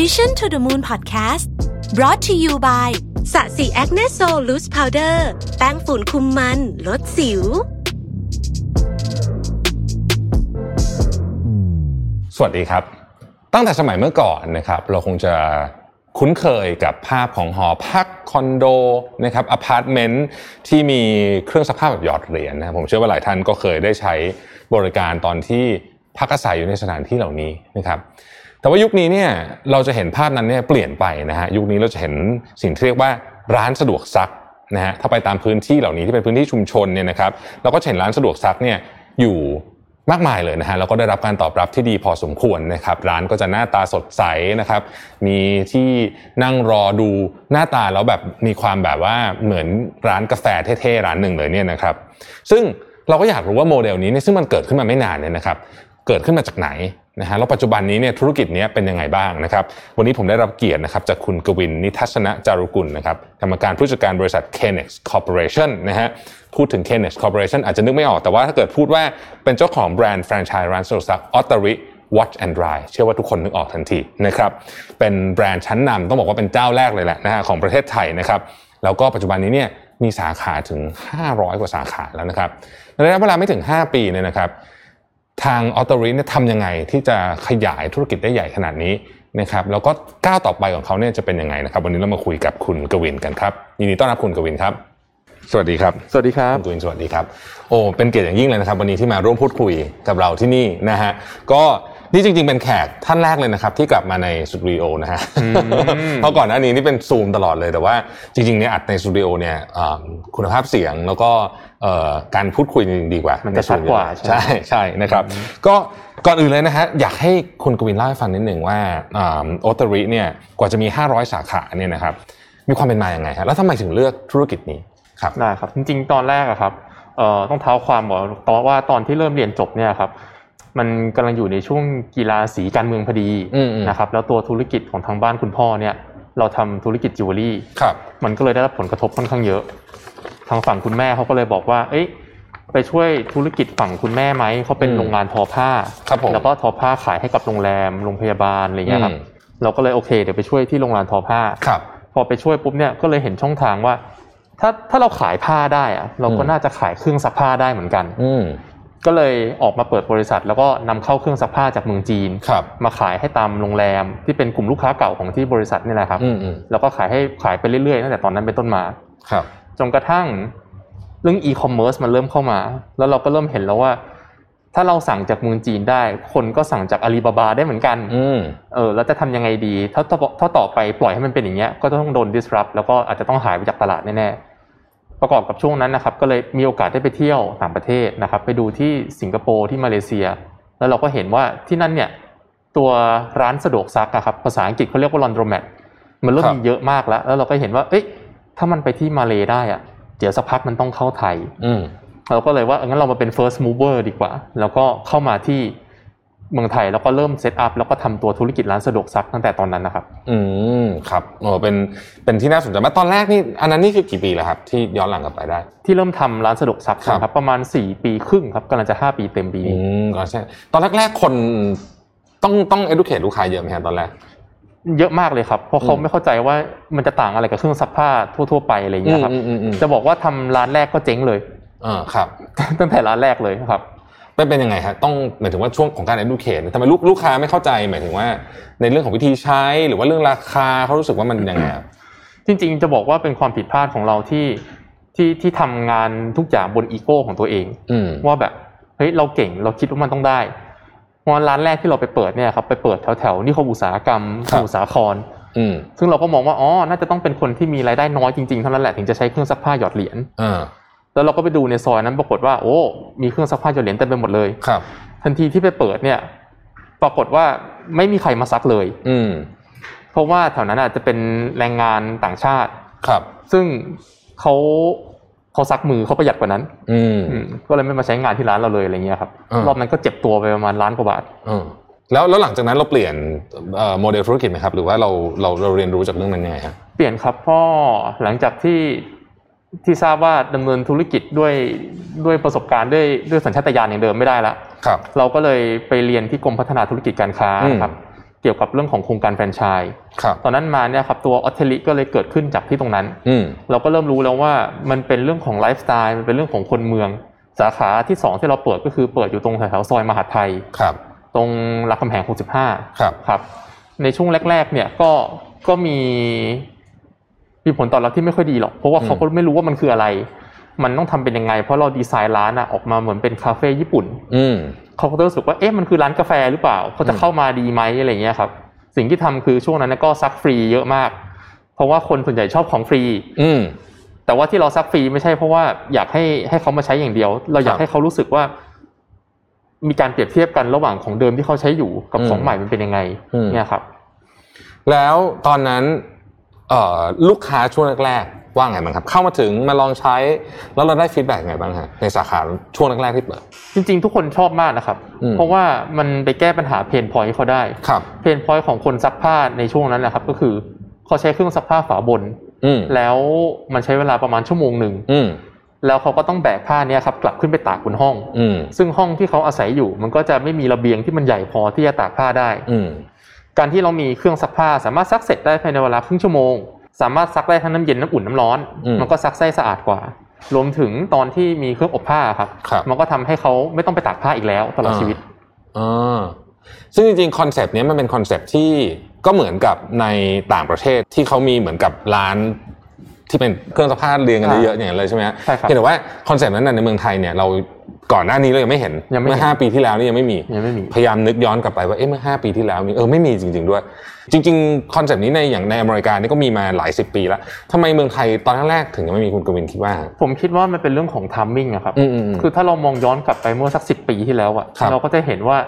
Mission to the Moon Podcast brought to you by Sasi Acne Sol Loose Powder แป้งฝุ่นคุมมัน ลดสิว สวัสดีครับ ตั้งแต่สมัยเมื่อก่อนนะครับ เราคงจะคุ้นเคยกับภาพของหอพักคอนโดนะครับอพาร์ตเมนต์ที่มีเครื่องซักผ้าแบบหยอดเหรียญนะครับผมเชื่อว่าหลายท่านก็เคยได้ใช้บริการตอนที่พักอาศัยอยู่ในสถานที่เหล่านี้นะครับ แต่ว่ายุคนี้เนี่ยเราจะเห็นภาพนั้นเนี่ยเปลี่ยนไปนะฮะยุคนี้เราจะเห็นสิ่งที่เรียกว่าร้านสะดวกซักนะฮะถ้าไปตามพื้นที่เหล่านี้ที่เป็นพื้นที่ชุมชนเนี่ยนะครับเราก็เห็นร้านสะดวกซักเนี่ยอยู่มากมายเลยนะฮะแล้วก็ได้รับการตอบรับที่ดีพอสมควรนะครับร้านก็จะหน้าตาสดใสนะครับ มีที่นั่งรอดูหน้าตาแล้วแบบมีความแบบว่าเหมือนร้านกาแฟเท่ๆร้านหนึ่งเลยเนี่ยนะครับ ซึ่งเราก็อยากรู้ว่าโมเดลนี้เนี่ยซึ่งมันเกิดขึ้นมาไม่นานเนี่ยนะครับ เกิดขึ้นมาจากไหนนะฮะแล้วปัจจุบันนี้เนี่ยธุรกิจนี้เป็นยังไงบ้างนะครับวันนี้ผมได้รับเกียรตินะครับจากคุณกวินนิทัศนจารุกุลนะครับกรรมการผู้จัดการบริษัท K-Nex Corporation นะฮะพูดถึง K-Nex Corporation อาจจะนึกไม่ออกแต่ว่าถ้าเกิดพูดว่าเป็นเจ้าของแบรนด์แฟรนไชส์ร้านสะดวกซักออตเตอริ Watch and Dry เชื่อว่าทุกคนนึกออกทันทีนะครับเป็นแบรนด์ชั้นนำต้องบอกว่าเป็นเจ้าแรกเลยแหละนะฮะของประเทศไทยนะครับแล้วก็ปัจจุบันนี้เนี่ยมีสาขาถึง 500 กว่าสาขาแล้วนะครับในระยะเวลาไม่ถึง 5 ปีเนี่ยนะครับ ทางออโตริเนี่ยทำยังไงที่จะขยายธุรกิจได้ใหญ่ขนาดนี้นะครับแล้วก็ก้าวต่อไปของเขาเนี่ยจะเป็นยังไงนะครับ วันนี้เรามาคุยกับคุณกวินกันครับยินดีต้อนรับคุณกวินครับ สวัสดีครับ สวัสดีครับคุณกวินสวัสดีครับ โอ้เป็นเกียรติอย่างยิ่งเลยนะครับ วันนี้ที่มาร่วมพูดคุยกับเราที่นี่นะฮะก็ นี่จริงๆเป็นแขกท่านแรกเลยนะครับ ที่กลับมาในสตูดิโอนะฮะเพราะก่อนหน้านี้นี่เป็นซูมตลอดเลยแต่ว่าจริงๆเนี่ยอัดในสตูดิโอเนี่ยอ่าคุณภาพเสียงแล้วก็เอ่อการพูดคุยดีกว่ามันมัจะชัดกว่าใช่ใช่ใช่นะครับ ก็ก่อนอื่นเลยนะฮะอยากให้คุณกวินเล่าให้ฟังนิดหนึ่งว่าโอตริเนี่ยกว่าจะมี 500 สาขาเนี่ยนะครับมีความเป็นมาอย่างไงฮะแล้วทำไมถึงเลือกธุรกิจนี้ครับได้ครับจริงๆ ตอนแรกอะครับเอ่อต้องเท้าความบอกตอนว่าตอนที่เริ่มเรียนจบเนี่ยครับ มันกำลังอยู่ในช่วงกีฬาสีการเมืองพอดีอืมอืมนะครับแล้วตัวธุรกิจของทางบ้านคุณพ่อเนี่ยเราทำธุรกิจจิวเวลรี่ครับมันก็เลยได้รับผลกระทบค่อนข้างเยอะ ทางฝั่งคุณแม่เขาก็เลยบอกว่า เอ้ยไปช่วยธุรกิจฝั่งคุณแม่ไหมเขาเป็นอืมโรงงานทอผ้าครับผมแล้วก็ทอผ้าขายให้กับโรงแรมโรงพยาบาลอะไรเงี้ยครับอืมเราก็เลยโอเคเดี๋ยวไปช่วยที่โรงงานทอผ้าครับ พอไปช่วยปุ๊บเนี่ยก็เลยเห็นช่องทางว่า ถ้าถ้าเราขายผ้าได้อะเราก็อืมน่าจะขายเครื่องซักผ้าได้เหมือนกันอืม ก็เลยออกมาเปิดบริษัท แล้วก็นำเข้าเครื่องซักผ้าจากเมืองจีนครับมาขายให้ตามโรงแรมที่เป็นกลุ่มลูกค้าเก่าของที่บริษัทนี่แหละครับอืมอืมแล้วก็ขายให้ขายไปเรื่อยๆตั้งแต่ตอนนั้นเป็นต้นมาครับจนกระทั่งเรื่องอีคอมเมิร์ซมันเริ่มเข้ามา แล้วเราก็เริ่มเห็นแล้วว่า ถ้าเราสั่งจากเมืองจีนได้ คนก็สั่งจากอาลีบาบาได้เหมือนกันอืมเออแล้วจะทำยังไงดีถ้าถ้าถ้าต่อไปปล่อยให้มันเป็นอย่างเงี้ยก็ต้องโดน disrupt แล้วก็อาจจะต้องหายไปจากตลาดแน่ๆ ประกอบกับช่วงนั้นนะครับก็เลยมีโอกาสได้ไปเที่ยวต่างประเทศนะครับ ไปดูที่สิงคโปร์ที่มาเลเซีย แล้วเราก็เห็นว่าที่นั่นเนี่ยตัวร้านสะดวกซักอะครับภาษาอังกฤษเขาเรียกว่า laundromat มันเริ่มครับมีเยอะมากแล้ว แล้วเราก็เห็นว่า เอ้ยถ้ามันไปที่มาเลได้อะเดี๋ยวสักพักมันต้องเข้าไทยอืมเราก็เลยว่าเอองั้นเรามาเป็น first mover ดีกว่า แล้วก็เข้ามาที่ เมืองไทยแล้วก็เริ่ม set up แล้วก็ทำตัวธุรกิจร้านสะดวกซักตั้งแต่ตอนนั้นนะครับ อืมครับโอ้เป็นเป็นที่น่าสนใจมากตอนแรกนี่อันนั้นนี่คือกี่ปีแล้วครับ ที่ย้อนหลังกลับไปได้ ที่เริ่มทำร้านสะดวกซักครับนะครับประมาณ 4 ปีครึ่งครับกำลังจะ 5 ปีเต็มปีอืนี้มก็ใช่ตอนแรกๆคนต้องต้อง educate ลูกค้าเยอะไหมครับตอนแรกเยอะมากเลยครับ เพราะเขาอืมไม่เข้าใจว่ามันจะต่างอะไรกับเครื่องซักผ้าทั่ว ๆ ไปอะไรอย่างเงี้ยครับอืมอืมอืมจะบอกว่าทำร้านแรกก็เจ๊งเลยอ่าครับ ตั้งแต่ร้านแรกเลยครับ เป็นเป็นยังไงฮะต้องหมายถึงว่าช่วงของการ educate ทำไมลูกลูกค้าไม่เข้าใจหมายถึงว่า ในเรื่องของวิธีใช้หรือว่าเรื่องราคาเขารู้สึกว่ามันยังไงครับจริงๆจะบอกว่าเป็นความผิดพลาดของเราที่ที่ที่ทำงานทุกอย่างบนอีโก้ของตัวเองอืมว่าแบบเฮ้ยเราเก่งเราคิดว่ามันต้องได้เพราะร้านแรกที่เราไปเปิดเนี่ยครับไปเปิดแถวแถวๆนิคมอุตสาหกรรมสมุทรสาครอืมซึ่งเราก็มองว่าอ๋อน่าจะต้องเป็นคนที่มีรายได้น้อยจริงๆเท่านั้นแหละถึงจะใช้เครื่องซักผ้าหยอดเหรียญอ่า แล้วเราก็ไปดูในซอยนั้นปรากฏว่าโอ้มีเครื่องซักผ้าหยอดเหรียญเต็มไปหมดเลยครับ ทันทีที่ไปเปิดเนี่ย ปรากฏว่าไม่มีใครมาซักเลย อืมเพราะว่าแถวนั้นอาจจะเป็นแรงงานต่างชาติครับ ซึ่งเขาเขาซักมือเขาประหยัดกว่านั้น อืมอืมก็เลยไม่มาใช้งานที่ร้านเราเลยอะไรเงี้ยครับอ่ารอบนั้นก็เจ็บตัวไปประมาณล้านกว่าบาทอืมแล้วแล้วหลังจากนั้นเราเปลี่ยนเอ่อโมเดลธุรกิจไหมครับ หรือว่าเราเราเราเรียนรู้จากเรื่องนั้นยังไงฮะเปลี่ยนครับเพ่อหลังจากที่ ที่ทราบว่าดำเนินธุรกิจด้วยด้วยประสบการณ์ด้วยด้วยสัญชาตญาณอย่างเดิมไม่ได้ละครับ เราก็เลยไปเรียนที่กรมพัฒนาธุรกิจการค้าอืมนะครับ เกี่ยวกับเรื่องของโครงการแฟรนไชส์ครับตอนนั้นมาเนี่ยครับตัว Otteri ก็เลยเกิดขึ้นจากที่ตรงนั้นอืมเราก็เริ่มรู้แล้วว่ามันเป็นเรื่องของไลฟ์สไตล์มันเป็นเรื่องของคนเมือง สาขาที่สองที่เราเปิดก็คือเปิดอยู่ตรงแถวๆซอยมหาดไทยครับ ตรงรามคำแหง65ครับครับ ในช่วงแรก ๆ เนี่ยก็ก็มี มีผลตอบรับที่ไม่ค่อยดีหรอกเพราะว่าเขาก็ไม่รู้ว่ามันคืออะไร มันต้องทำเป็นยังไง เพราะเราดีไซน์ร้านอะออกมาเหมือนเป็นคาเฟ่ญี่ปุ่น อืมเขาก็รู้สึกว่าเอ๊ะมันคือร้านกาแฟหรือเปล่าเขาจะเข้ามาดีไหมอะไรเงี้ยครับ สิ่งที่ทำคือช่วงนั้นนะก็ซักฟรีเยอะมาก เพราะว่าคนส่วนใหญ่ชอบของฟรี อืมแต่ว่าที่เราซักฟรีไม่ใช่เพราะว่าอยากให้ให้เขามาใช้อย่างเดียว เราอยาคกรับให้เขารู้สึกว่า มีการเปรียบเทียบกันระหว่างของเดิมที่เขาใช้อยู่กับอืมของใหม่มันเป็นยังไงอืมเนี่ยครับ แล้วตอนนั้นเอ่อ ลูกค้าช่วงแรกๆว่าไงบ้างครับ เข้ามาถึงมาลองใช้แล้วเราได้ feedback ไงบ้างฮะในสาขาช่วงแรกๆที่เปิดจริง ๆ ทุกคนชอบมากนะครับอืมเพราะว่ามันไปแก้ปัญหา pain point เขาได้ครับ pain point ของคนซักผ้าในช่วงนั้นนะครับ ก็คือเขาใช้เครื่องซักผ้าฝาบนอืมแล้วมันใช้เวลาประมาณชั่วโมงหนึ่งอืมแล้วเขาก็ต้องแบกผ้าเนี้ยครับกลับขึ้นไปตากบนห้องอืมซึ่งห้องที่เขาอาศัยอยู่ มันก็จะไม่มีระเบียงที่มันใหญ่พอที่จะตากผ้าได้อืม การที่เรามีเครื่องซักผ้าสามารถซักเสร็จได้ภายในเวลาครึ่งชั่วโมง สามารถซักได้ทั้งน้ำเย็นน้ำอุ่นน้ำร้อนอืมมันก็ซักได้สะอาดกว่า รวมถึงตอนที่มีเครื่องอบผ้าครับครับมันก็ทำให้เขาไม่ต้องไปตากผ้าอีกแล้วตลอดอ่าชีวิตอ่าซึ่งจริงๆคอนเซปต์เนี้ยมันเป็นคอนเซปต์ที่ก็เหมือนกับในต่างประเทศที่เขามีเหมือนกับร้านที่เป็นเครื่องซักผ้าเรียงกันเยอะๆอย่างนั้นเลยใช่ไหมฮะใช่ครับเพียงแต่ว่าคอนเซปต์นั้นนะในเมืองไทยเนี่ยเรา ก่อนหน้านี้เรายังไม่เห็นยังไม่เห็นเมื่อห้าปีที่แล้วนี่ยังไม่มียังไม่มี พยายามนึกย้อนกลับไปว่าเอ๊ะเมื่อห้าปีที่แล้วนี่เออไม่มีจริง ๆด้วย จริง ๆ คอนเซปต์นี้ในอย่างในอเมริกานี่ก็มีมาหลายสิบปีแล้วทำไมเมืองไทยตอนแรกๆถึงยังไม่มีคุณกวินคิดว่า ผมคิดว่ามันเป็นเรื่องของ timing อะครับอืมอืมอืมคือถ้าเรามองย้อนกลับไปเมื่อสักสิบปีที่แล้วอะครับเราก็จะเห็นว่า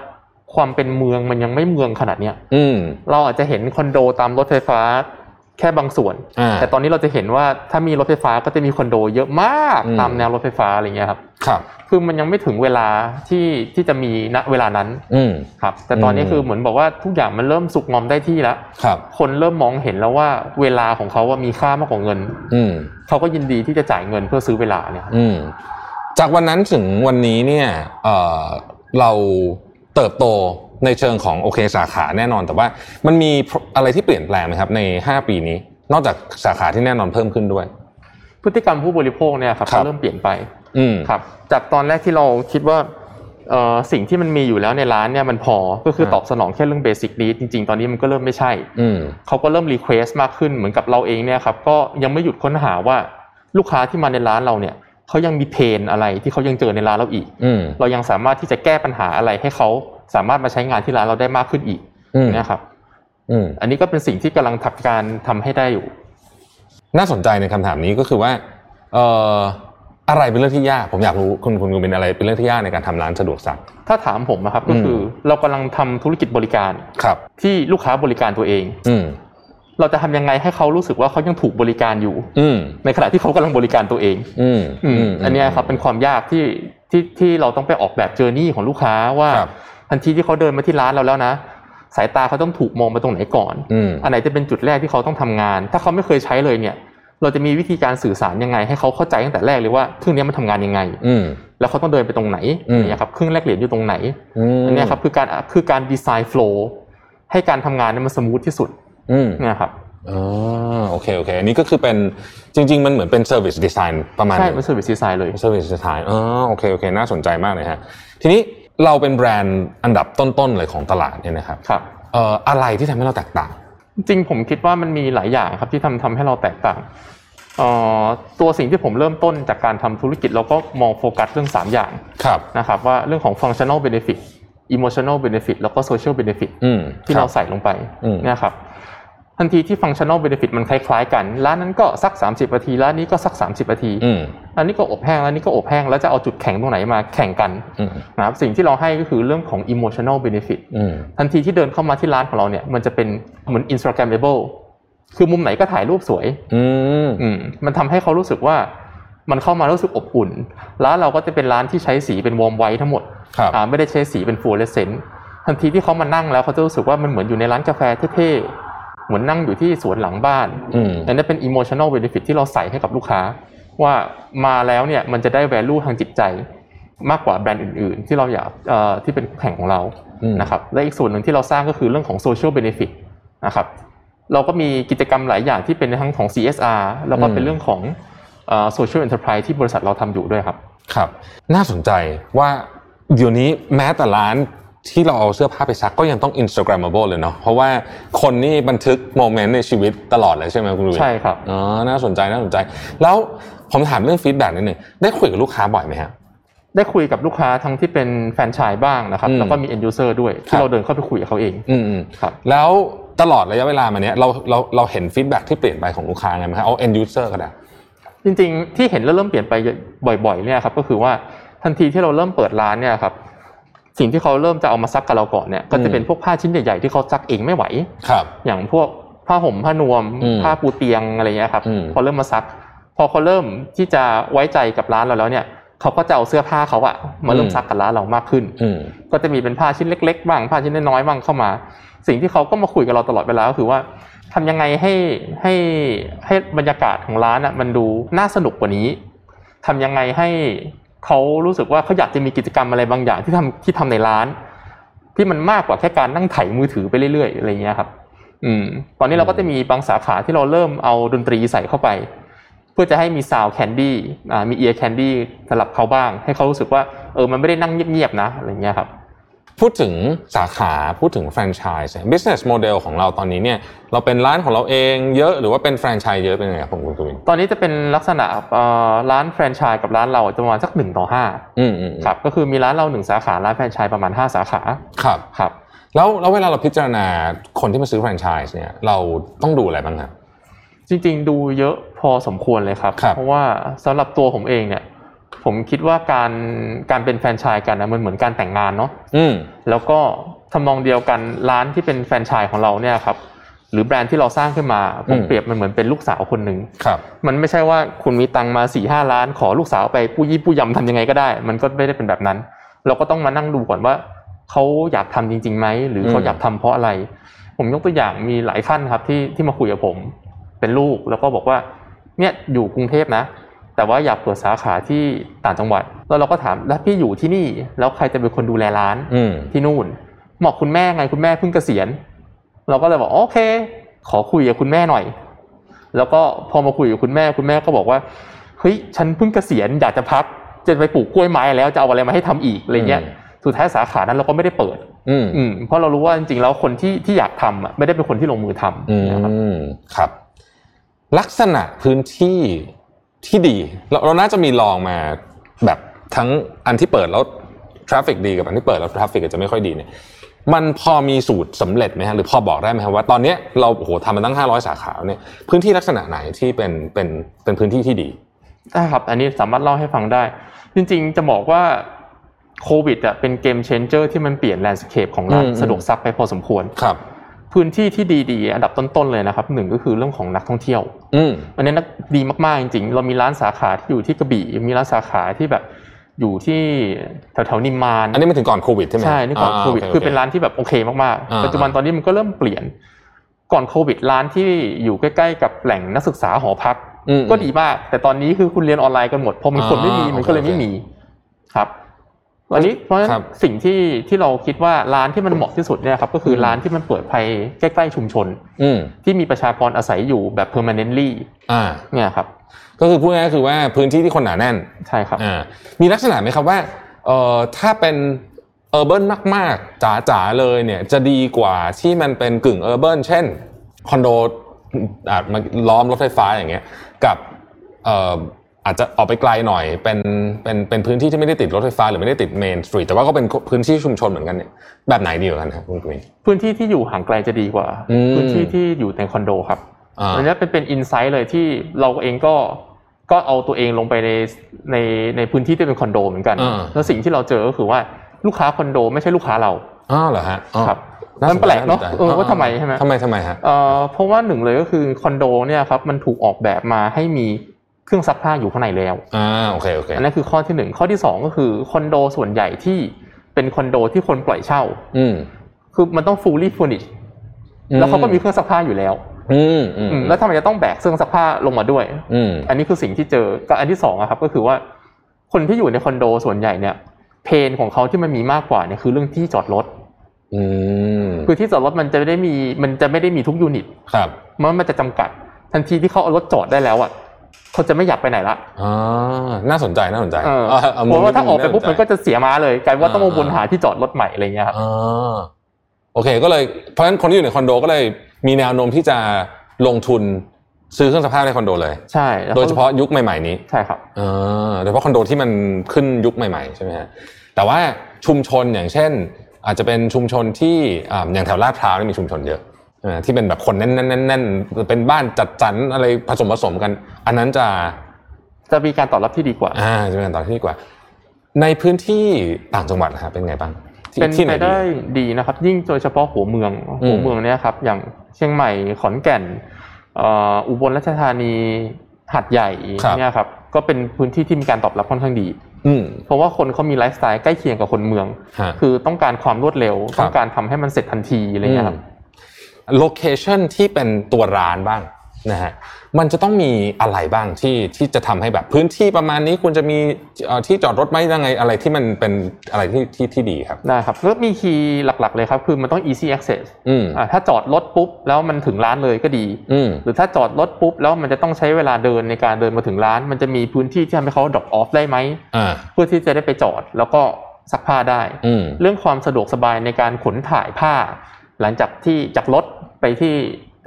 ความเป็นเมืองมันยังไม่เมืองขนาดเนี้ยอืมเราอาจจะเห็นคอนโดตามรถไฟฟ้า แค่บางส่วนอ่าแต่ตอนนี้เราจะเห็นว่าถ้ามีรถไฟฟ้าก็จะมีคอนโดเยอะมากอืมตามแนวรถไฟฟ้าอะไรเงี้ยครับครับ คือมันยังไม่ถึงเวลาที่ที่จะมีณเวลานั้นอืมครับ แต่ตอนนี้อืมคือเหมือนบอกว่าทุกอย่างมันเริ่มสุกงอมได้ที่แล้วครับ คนเริ่มมองเห็นแล้วว่าเวลาของเขาว่ามีค่ามากกว่าเงิน อืมเขาก็ยินดีที่จะจ่ายเงินเพื่อซื้อเวลาเนี่ยครับอืมจากวันนั้นถึงวันนี้เนี่ยเอ่อเราเติบโต ในเชิงของโอเคสาขาแน่นอน แต่ว่ามันมีอะไรที่เปลี่ยนแปลงไหมครับใน 5 ปีนี้ นอกจากสาขาที่แน่นอนเพิ่มขึ้นด้วย พฤติกรรมผู้บริโภคเนี่ยครับครับก็เริ่มเปลี่ยนไปอืมครับ จากตอนแรกที่เราคิดว่าเอ่อสิ่งที่มันมีอยู่แล้วในร้านเนี่ยมันพอก็คือครับตอบสนองแค่เรื่องเบสิ c นี้จริง ๆ ตอนนี้มันก็เริ่มไม่ใช่อืมเขาก็เริ่ม request มากขึ้นเหมือนกับเราเองเนี่ยครับก็ยังไม่หยุดค้นหาว่าลูกค้าที่มาในร้านเราเนี่ยเขายังมีเพนอะไรที่เขายังเจอในร้านเราอีกอืมเรายังสามารถที่จะแก้ปัญหาอะไรให้เขา สามารถมาใช้งานที่ร้านเราได้มากขึ้นอีกอืมเนี่ยครับอืมอันนี้ก็เป็นสิ่งที่กำลังทำการทำให้ได้อยู่ น่าสนใจในคำถามนี้ก็คือว่า เอ่ออะไรเป็นเรื่องที่ยาก ผมอยากรู้คุณคุณคุณเป็นอะไรเป็นเรื่องที่ยากในการทำร้านสะดวกซักถ้าถามผมนะครับก็คืออเรากำลังทำธุรกิจบริการครับ ที่ลูกค้าบริการตัวเอง อืมเราจะทำยังไงให้เขารู้สึกว่าเขายังถูกบริการอยู่ อืมในขณะที่เขากำลังบริการตัวเอง อืมอืมอันเนี้ยครับเป็นความยากที่ที่ที่เราต้องไปออกแบบเจอร์นี่ของลูกค้าว่าครับ ทันทีที่เขาเดินมาที่ร้านเราแล้วนะ สายตาเขาต้องถูกมองไปตรงไหนก่อนอืมอันไหนจะเป็นจุดแรกที่เขาต้องทำงาน ถ้าเขาไม่เคยใช้เลยเนี่ย เราจะมีวิธีการสื่อสารยังไง ให้เขาเข้าใจตั้งแต่แรกเลยว่าเครื่องนี้มันทำงานยังไงอืมแล้วเขาต้องเดินไปตรงไหนอืมเนี่ยครับเครื่องแลกเหรียญอยู่ตรงไหนอืมอันเนี้ยครับคือการคือการดีไซน์โฟล์ให้การทำงานเนี่ยมันสมูทที่สุดอืมเนี่ยครับอ๋อโอเคโอเคอันนี้ก็คือเป็นจริง ๆ มันเหมือนเป็น Service Design ประมาณใช่หนึงมันเซอร์วิสดีไซน์เลย Service Design อ๋อโอเคโอเคน่าสนใจมากเลยฮะทีนี้ เราเป็นแบรนด์อันดับต้นๆเลยของตลาดเนี่ยนะครับครับเอ่ออะไรที่ทำให้เราแตกต่าง จริงๆผมคิดว่ามันมีหลายอย่างครับที่ทำทำให้เราแตกต่างเอ่อตัวสิ่งที่ผมเริ่มต้นจากการทำธุรกิจเราก็มองโฟกัสเรื่อง 3 อย่างครับนะครับว่าเรื่องของ functional benefit emotional benefit แล้วก็ social benefit อืมที่คเราบใส่ลงไปอืมเนี่ยครับ ทันทีที่ functional benefit มันคล้ายๆกัน ร้านนั้นก็สัก 30นาที ร้านนี้ก็สัก 30นาทีอืมอันนี้ก็อบแห้งร้านนี้ก็อบแห้ง แล้วจะเอาจุดแข็งตรงไหนมาแข่งกันอืมนะครับสิ่งที่เราให้ก็คือเรื่องของ emotional benefit อืมทันทีที่เดินเข้ามาที่ร้านของเราเนี่ย มันจะเป็นเหมือน Instagramable คือมุมไหนก็ถ่ายรูปสวย อืมอืมมันทำให้เขารู้สึกว่ามันเข้ามารู้สึกอบอุ่น ร้านเราก็จะเป็นร้านที่ใช้สีเป็น warm white ทั้งหมดครับอ่าไม่ได้ใช้สีเป็นฟลูออเรสเซนต์ทันทีที่เขามานั่งแล้วเขาจะรู้สึกว่ามันเหมือนอยู่ในร้านกาแฟเท่ๆ เหมือนนั่งอยู่ที่สวนหลังบ้านอืมอันนั้นเป็น emotional benefit ที่เราใส่ให้กับลูกค้า ว่ามาแล้วเนี่ยมันจะได้ value ทางจิตใจมากกว่าแบรนด์อื่น ๆ ที่เราอยากเอ่อที่เป็นคู่แข่งของเราออืมนะครับและอีกส่วนหนึ่งที่เราสร้างก็คือเรื่องของ social benefit นะครับเราก็มีกิจกรรมหลายอย่างที่เป็นทั้งของ CSR แล้วก็เป็นเรื่องของเอ่อ social enterprise ที่บริษัทเราทำอยู่ด้วยครับ ครับ น่าสนใจว่าเดี๋ยวนี้แม้แต่ร้าน ที่เราเอาเสื้อผ้าไปซักก็ยังต้อง Instagrammable เลยเนาะเพราะว่าคนนี่บันทึก moment ในชีวิตตลอดเลยใช่ไหมคุณลุยใช่ครับอ๋อน่าสนใจน่าสนใจ แล้วผมถามเรื่อง feedback นิดนึงได้คุยกับลูกค้าบ่อยไหมฮะได้คุยกับลูกค้าทั้งที่เป็นแฟรนไชส์บ้างนะครับอืมแล้วก็มี end user ด้วยครัที่เราเดินเข้าไปคุยกับเขาเองอืมอืมครับแล้วตลอดระยะเวลามาเนี้ยเราเราเราเห็นฟีดแบ็กที่เปลี่ยนไปของลูกค้าไงไหมครับเอา end user ก็ได้จริง ๆ ที่เห็นแล้วเริ่มเปลี่ยนไปบ่อยๆเนี่ยครับก็คือว่าทันทีที่เราเริ่มเปิดร้านเนี่ยครับ สิ่งที่เขาเริ่มจะเอามาซักกับเราก่อนเนี่ยก็จะเป็นพวกผ้าชิ้นใหญ่ๆที่เขาซักเองไม่ไหวครับ อย่างพวกผ้าห่มผ้านวมอืมผ้าปูเตียงอะไรเงี้ยครับอืมพอเริ่มมาซัก พอเขาเริ่มที่จะไว้ใจกับร้านเราแล้วเนี่ยเขาก็จะเอาเสื้อผ้าเขาอะมาเริ่มซักกับร้านเรามากขึ้นอืมก็จะมีเป็นผ้าชิ้นเล็ก ๆ บ้างผ้าชิ้นน้อยๆบ้างเข้ามา สิ่งที่เขาก็มาคุยกับเราตลอดเวลาก็คือว่าทำยังไงให้ให้ให้บรรยากาศของร้านอะมันดูน่าสนุกกว่านี้ทำยังไงให้ เขารู้สึกว่าเขาอยากจะมีกิจกรรมอะไรบางอย่างที่ทำที่ทำในร้าน ที่มันมากกว่าแค่การนั่งไถมือถือไปเรื่อยๆอะไรเงี้ยครับ อืม ตอนนี้เราก็จะมีบางสาขาที่เราเริ่มเอาดนตรีใส่เข้าไป เพื่อจะให้มีซาวแคนดี้อ่ามีเอียร์แคนดี้สลับเขาบ้าง ให้เขารู้สึกว่าเออมันไม่ได้นั่งเงียบๆนะอะไรเงี้ยครับ พูดถึงสาขาพูดถึงแฟรนไชส์เนี่ย business model ของเราตอนนี้เนี่ยเราเป็นร้านของเราเองเยอะหรือว่าเป็นแฟรนไชส์เยอะเป็นไงครับผมคุณกวินตอนนี้จะเป็นลักษณะเอ่อร้านแฟรนไชส์กับร้านเราจะประมาณสักหนึ่งต่อห้าอืมอืมอืมครับก็คือมีร้านเราหนึ่งสาขาร้านแฟรนไชส์ประมาณห้าสาขาครับครับแล้วแล้วเวลาเราพิจารณาคนที่มาซื้อแฟรนไชส์เนี่ยเราต้องดูอะไรบ้างครับจริงๆ ดูเยอะพอสมควรเลยครับครับเพราะว่าสำหรับตัวผมเองเนี่ย ผมคิดว่าการการเป็นแฟรนไชส์กันนะมันเหมือนการแต่งงานเนาะอืมแล้วก็ทำนองเดียวกันร้านที่เป็นแฟรนไชส์ของเราเนี่ยครับ หรือแบรนด์ที่เราสร้างขึ้นมาผมอืมเปรียบมันเหมือนเป็นลูกสาวคนหนึ่งครับมันไม่ใช่ว่าคุณมีตังค์มาสี่ห้าล้าน ขอลูกสาวไปปู้ยี่ปู้ยำทำยังไงก็ได้ มันก็ไม่ได้เป็นแบบนั้น เราก็ต้องมานั่งดูก่อนว่าเขาอยากทำจริงๆไหมหรือเขาอืมอยากทำเพราะอะไร ผมยกตัวอย่างมีหลายขั้นครับที่ที่มาคุยกับผม เป็นลูกแล้วก็บอกว่า เนี่ยอยู่กรุงเทพนะ แต่ว่าอยากเปิดสาขาที่ต่างจังหวัด แล้วเราก็ถามแล้วพี่อยู่ที่นี่ แล้วใครจะเป็นคนดูแลร้านอืมที่นู่นบอกคุณแม่ไงคุณแม่เพิ่งเกษียณ เราก็เลยบอกโอเค ขอคุยกับคุณแม่หน่อย แล้วก็พอมาคุยกับคุณแม่คุณแม่ก็บอกว่าเฮ้ยฉันเพิ่งเกษียณอยากจะพักจะไปปลูกกล้วยไม้แล้วจะเอาอะไรมาให้ทำอีกอะไรเงี้ยอืมสุดท้ายสาขานั้นเราก็ไม่ได้เปิดอืมอืมเพราะเรารู้ว่าจริงๆแล้วคนที่ที่อยากทำอะไม่ได้เป็นคนที่ลงมือทำอืมนะครับครับ ลักษณะพื้นที่ ที่ดี เราเราน่าจะมีลองมาแบบทั้งอันที่เปิดแล้ว traffic ดีกับอันที่เปิดแล้ว traffic อาจจะไม่ค่อยดีเนี่ยมันพอมีสูตรสำเร็จไหมฮะหรือพอบอกได้ไหมครับว่าตอนเนี้ยเราโอ้โหทำมาตั้ง 500 สาขาเนี่ยพื้นที่ลักษณะไหนที่เป็นเป็นเป็นพื้นที่ที่ดีได้ครับ อันนี้สามารถเล่าให้ฟังได้ จริงๆ จะบอกว่าโควิดอะเป็น game changer ที่มันเปลี่ยน landscape ของร้านอืมสะดวกซักไปพอสมควรครับ พื้นที่ที่ดีๆ อันดับต้นๆเลยนะครับหนึ่งก็คือเรื่องของนักท่องเที่ยวอืมอันนี้นักดีมากๆจริงๆ เรามีร้านสาขาที่อยู่ที่กระบี่มีร้านสาขาที่แบบอยู่ที่แถวๆนิมมานอันนี้มันถึงก่อนโควิดใช่ไหมใช่นี่ก่อนโควิดาคือเป็นร้านที่แบบโอเคมากอ่าๆปัจจุบันตอนนี้มันก็เริ่มเปลี่ยน ก่อนโควิดร้านที่อยู่ใกล้ๆ กับแหล่งนักศึกษาหอพักอืมก็ดีมาก แต่ตอนนี้คือคุณเรียนออนไลน์กันหมดพอมันคนไม่มีอ่ามัมันก็เลยไม่โอเคมีครับ อันนี้เพราะฉะนั้นครับสิ่งที่ที่เราคิดว่าร้านที่มันเหมาะที่สุดเนี่ยครับก็คืออมร้านที่มันเปิดภายใกล้ๆชุมชนอืมที่มีประชากรอาศัยอยู่แบบ permanently อ่าเนี่ยครับ ก็คือพูดง่ายๆคือว่าพื้นที่ที่คนหนาแน่นใช่ครับอ่ามีลักษณะไหมครับว่าเอ่อถ้าเป็นurban มากๆจ๋าๆเลยเนี่ยจะดีกว่าที่มันเป็นกึ่ง urban เช่นคอนโดอาจมาล้อมรถไฟฟ้าอย่างเงี้ยกับเอ่ออาจจะออกไปไกลหน่อยเป็นเป็นเป็นพื้นที่ที่ไม่ได้ติดรถไฟฟ้าหรือไม่ได้ติด main street แต่ว่าก็เป็นพื้นที่ชุมชนเหมือนกันเนี่ยแบบไหนดีกว่ากันครับคุณกวินพื้นที่ที่อยู่ห่างไกลจะดีกว่าอืมพื้นที่ที่อยู่ในคอนโดครับอ่าอันนี้เป็นเป็น insight เลยที่เราเองก็ก็เอาตัวเองลงไปในในในพื้นที่ที่เป็นคอนโดเหมือนกันอ่าแล้วสิ่งที่เราเจอก็คือว่าลูกค้าคอนโดไม่ใช่ลูกค้าเราอ้าวเหรอฮะอ๋อครับาสมันแปลกเนอะใจเออว่าทำไมใช่ไหมทำไมทำไมฮะเอ่อเพราะว่าหนึ่งเลยก็คือคอนโดเนี่ยครับมันถูกออกแบบมาให้มี เครื่องซักผ้าอยู่ข้างในแล้วอ่าโอเคโอเคอันนั้นคือข้อที่หนึ่งข้อที่สองก็คือคอนโดส่วนใหญ่ที่เป็นคอนโดที่คนปล่อยเช่า อืมคือมันต้อง fully furnished แล้วเขาก็มีเครื่องซักผ้าอยู่แล้ว อืมอืมอืมแล้วทำไมจะต้องแบกเครื่องซักผ้าลงมาด้วย อืมอันนี้คือสิ่งที่เจอกับอันที่สองอะครับ ก็คือว่า คนที่อยู่ในคอนโดส่วนใหญ่เนี่ย เพนของเขาที่มันมีมากกว่าเนี่ยคือเรื่องที่จอดรถอืมคือที่จอดรถมันจะไม่ได้มีมันจะไม่ได้มีทุกยูนิตครับมันมันจะจำกัด ทันทีที่เขาเอารถจอดได้แล้วอะ เขาจะไม่อยากไปไหนละอ่าน่าสนใจน่าสนใจเออเอาเอาเพมุมราะว่าถ้าออกไปนี้ปุ๊บาสมันก็จะเสียม้าเลยกลายเป็นว่าต้องมาวนอ่าหาที่จอดรถใหม่อะไรเงี้ยครับอ่าโอเคก็เลยเพราะฉะนั้นคนที่อยู่ในคอนโดก็เลยมีแนวโน้มที่จะลงทุนซื้อเครื่องซักผ้าในคอนโดเลย ใช่แล้วโดยเฉพาะยุคใหม่ๆนี้ ใช่ครับเออโดยเฉพาะคอนโดที่มันขึ้นยุคใหม่ๆใช่ไหมฮะ แต่ว่าชุมชนอย่างเช่น อาจจะเป็นชุมชนที่อ่าอย่างแถวลาดพร้าวนี่มีชุมชนเยอะใช่ไหม ที่เป็นแบบคนแน่นๆๆๆเป็นบ้านจัดสรรอะไรผสมผสมกัน อันนั้นจะจะมีการตอบรับที่ดีกว่า อ่าจะเป็นตอนที่ดีกว่า ในพื้นที่ต่างจังหวัดนะครับเป็นไงบ้างที่เป็นที่ไหนไปนดีได้ดีนะครับ ยิ่งโดยเฉพาะหัวเมืองอืมหัวเมืองเนี่ยครับ อย่างเชียงใหม่ขอนแก่นเอ่ออุบลราชธานีหาดใหญ่เนี่ยครับ ก็เป็นพื้นที่ที่มีการตอบรับค่อนข้างดีอืมเพราะว่าคนเขามีไลฟ์สไตล์ใกล้เคียงกับคนเมืองฮะคือต้องการความรวดเร็วครับต้องการทำให้มันเสร็จทันทีอะไรเงี้ยครับ location ที่เป็นตัวร้านบ้างนะฮะมันจะต้องมีอะไรบ้างที่ที่จะทำให้แบบพื้นที่ประมาณนี้ควรจะมีเอ่อที่จอดรถไหมยังไงอะไรที่มันเป็นอะไรที่ที่ที่ดีครับได้ครับก็มีคีย์หลัก ๆ เลยครับ คือมันต้อง easy access อืมอ่าถ้าจอดรถปุ๊บแล้วมันถึงร้านเลยก็ดีอืมหรือถ้าจอดรถปุ๊บแล้วมันจะต้องใช้เวลาเดินในการเดินมาถึงร้าน มันจะมีพื้นที่ที่ทำให้เขา drop off ได้ไหมอ่าเพื่อที่จะได้ไปจอดแล้วก็ซักผ้าได้อืมเรื่องความสะดวกสบายในการขนถ่ายผ้า หลังจากที่จากรถ ไปที่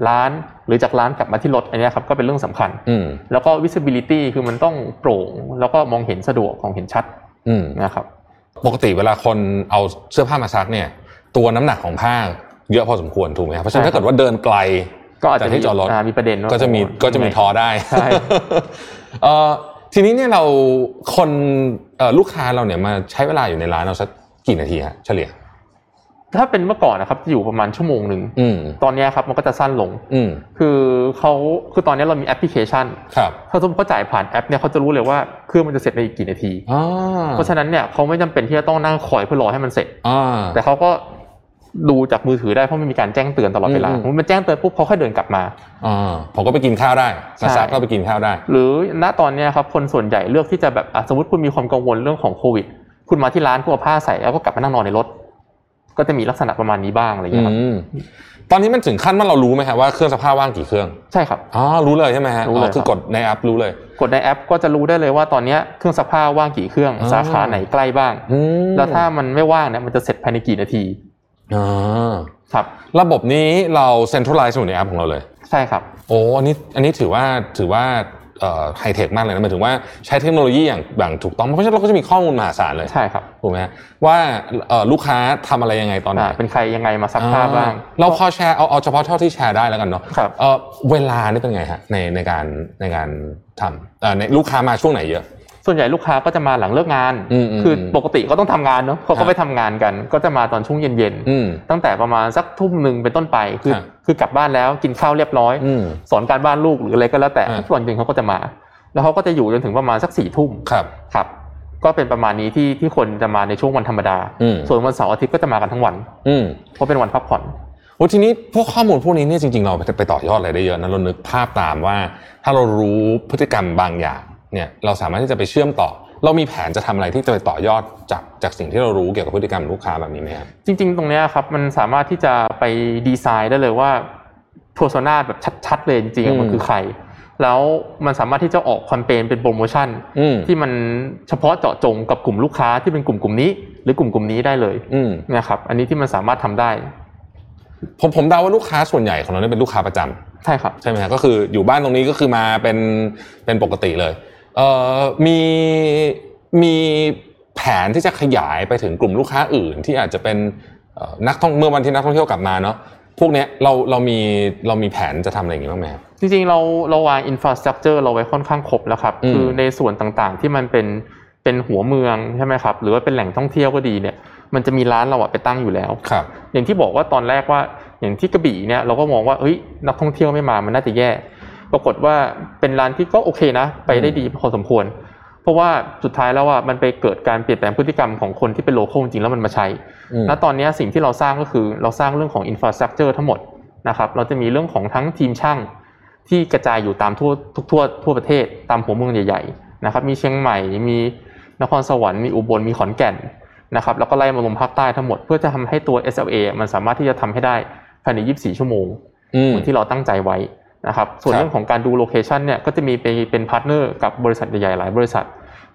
ร้านหรือจากร้านกลับมาที่รถอันเนี้ยครับก็เป็นเรื่องสำคัญอืมแล้วก็ visibility คือมันต้องโปร่ง แล้วก็มองเห็นสะดวกของเห็นชัดอืมนะครับ ปกติเวลาคนเอาเสื้อผ้ามาซักเนี่ย ตัวน้ำหนักของผ้าเยอะพอสมควรถูกไหมครับเพราะฉะนั้นใช่ถ้าเกิดว่าเดินไกลก็อาจจะจากที่จอดรถามีประเด็นว่าก็จะมีโอ้โหก็จะมียังไงทอได้ใช่เอ่อทีนี้เนี่ยเราคนเอ่อลูกค้าเราเนี่ยมาใช้เวลาอยู่ในร้านเราสักกี่นาทีฮะเฉลี่ย ถ้าเป็นเมื่อก่อนนะครับจะอยู่ประมาณชั่วโมงหนึ่งอืมตอนเนี้ยครับมันก็จะสั้นลงอืมคือเขาคือตอนนี้เรามีแอปพลิเคชันครับถ้าสมมติเขาจ่ายผ่านแอปเนี่ยเขาจะรู้เลยว่าเครื่องมันจะเสร็จในอีกกี่นาทีอ่าเพราะฉะนั้นเนี่ยเขาไม่จำเป็นที่จะต้องนั่งคอยเพื่อรอให้มันเสร็จอ่าแต่เขาก็ดูจากมือถือได้เพราะมันมีการแจ้งเตือนตลอดเวลาอืมสมมติมันแจ้งเตือนปุ๊บเขาค่อยเดินกลับมาอ่าผมก็ไปกินข้าวได้ใช่มาซักก็ไปกินข้าวได้ หรือณตอนเนี้ยครับคนส่วนใหญ่เลือกที่จะแบบอะสมมติคุณมีความกังวลเรื่องของโควิด คุณมาที่ร้านคุณเอาผ้าใส่แล้วก็กลับมานั่งนอนในรถ ก็จะมีลักษณะประมาณนี้บ้างอะไรอย่างอืเงี้ยครับมตอนนี้มันถึงขั้นว่าเรารู้ไหมครับว่าเครื่องซักผ้าว่างกี่เครื่องใช่ครับอ๋อรู้เลยใช่ไหมฮะรู้เลยอ๋อคือกดในแอปรู้เลย กดในแอปก็จะรู้ได้เลยว่าตอนเนี้ยเครื่องซักผ้าว่างกี่เครื่องอ่าสาขาไหนใกล้บ้างอืมแล้วถ้ามันไม่ว่างเนี่ยมันจะเสร็จภายในกี่นาทีอ่าครับระบบนี้เราเซ็นทรัลไลซ์อยู่ในแอปของเราเลย ใช่ครับ โอ้อันนี้อันนี้ถือว่าถือว่า ไฮเทคมากเลยนะหมายถึงว่าใช้เทคโนโลยีอย่างอย่างถูกต้อง เพราะฉะนั้นเราก็จะมีข้อมูลมหาศาลเลย ใช่ครับ ถูกไหมฮะว่าเอ่อลูกค้าทำอะไรยังไงตอนไหนอ่าเป็นใครยังไงมาซักผ้าบ้างอ่เราพอแชร์เอาเอาเฉพาะเท่าที่แชร์ได้แล้วกันเนาะครับเออเวลานี่เป็นไงฮะในในการในการทำเอ่อในลูกค้ามาช่วงไหนเยอะ ส่วนใหญ่ลูกค้าก็จะมาหลังเลิกงานอืมอืมคือปกติก็ต้องทำงานเนาะเขาครัก็บไปทำงานกัน ก็จะมาตอนช่วงเย็นอืมๆตั้งแต่ประมาณสักทุ่มหนึ่งเป็นต้นไป คือครับคือกลับบ้านแล้วกินข้าวเรียบร้อยอืมสอนการบ้านลูกหรืออะไรก็แล้วแต่อ่าส่วนจริงเขาก็จะมา แล้วเขาก็จะอยู่จนถึงประมาณสักสี่ทุ่มครับครับ ก็เป็นประมาณนี้ที่ที่คนจะมาในช่วงวันธรรมดาอืมส่วนวันเสาร์อาทิตย์ก็จะมากันทั้งวันอืมเพราะเป็นวันพักผ่อนโอ้ทีนี้พวกข้อมูลพวกนี้เนี่ยจริงๆเราไปต่อยอดอะไรได้เยอะนะเรานึกภาพตามว่า ถ้าเรารู้พฤติกรรมบางอย่าง เนี่ยเราสามารถที่จะไปเชื่อมต่อ เรามีแผนจะทำอะไรที่จะไปต่อยอดจากจากสิ่งที่เรารู้เกี่ยวกับพฤติกรรมลูกค้าแบบนี้ไหมครับจริง ๆ ตรงเนี้ยครับมันสามารถที่จะไปดีไซน์ได้เลยว่า p e r s o n a แบบชัดๆเลยจริงอืมๆมันคือใครแล้วมันสามารถที่จะออกแคมเปญเป็นโปรโมชั่นอืมที่มันเฉพาะเจาะจงกับกลุ่มลูกค้าที่เป็นกลุ่มกลุ่มนี้ หรือกลุ่มกลุ่มนี้ได้เลยอืมนะครับ อันนี้ที่มันสามารถทำได้ ผมผมเดาว่าลูกค้าส่วนใหญ่ของเราเนี่ยเป็นลูกค้าประจำใช่ครับใช่ไหมฮะก็คืออยู่บ้านตรงนี้ก็คือมาเป็นเป็นปกติเลยเอ่อ มีมีแผนที่จะขยายไปถึงกลุ่มลูกค้าอื่น ที่อาจจะเป็นเอ่อนักท่องเมื่อวันที่นักท่องเที่ยวกลับมาเนาะพวกเนี้ยเราเรามีเรามีแผนจะทำอะไรอย่างงี้บ้างไหมครับจริงๆเราเราวางอินฟราสตรักเจอร์เราไว้ค่อนข้างครบแล้วครับอืมคือในส่วนต่างๆที่มันเป็นเป็นหัวเมืองใช่ไหมครับ หรือว่าเป็นแหล่งท่องเที่ยวก็ดีเนี่ย มันจะมีร้านเราอะไปตั้งอยู่แล้วครับ อย่างที่บอกว่าตอนแรกว่าอย่างที่กระบี่เนี่ยเราก็มองว่าเฮ้ยนักท่องเที่ยวไม่มามันน่าจะแย่ ปรากฏว่าเป็นร้านที่ก็โอเคนะ ไปได้ดีพอสมควร เพราะว่าสุดท้ายแล้วอะมันไปเกิดการเปลี่ยนแปลงพฤติกรรมของคนที่เป็นโลเคอลจริงๆแล้วมันมาใช้อืมณตอนนี้สิ่งที่เราสร้างก็คือเราสร้างเรื่องของ infrastructure ทั้งหมดนะครับเราจะมีเรื่องของทั้งทีมช่างที่กระจายอยู่ตามทั่วทุกทั่วทั่วประเทศตามหัวเมืองใหญ่ๆนะครับมีเชียงใหม่มีนครสวรรค์มีอุบลมีขอนแก่นนะครับแล้วก็ไล่มาลงภาคใต้ทั้งหมดเพื่อจะทำให้ตัว SLA มันสามารถที่จะทำให้ได้ภายใน 24 ชั่วโมงอืมเหมือนที่เราตั้งใจไว้ นะครับส่วนครับเรื่องของการดู location เนี่ยก็จะมีเป็นเป็น partner กับบริษัทใหญ่ๆหลายบริษัท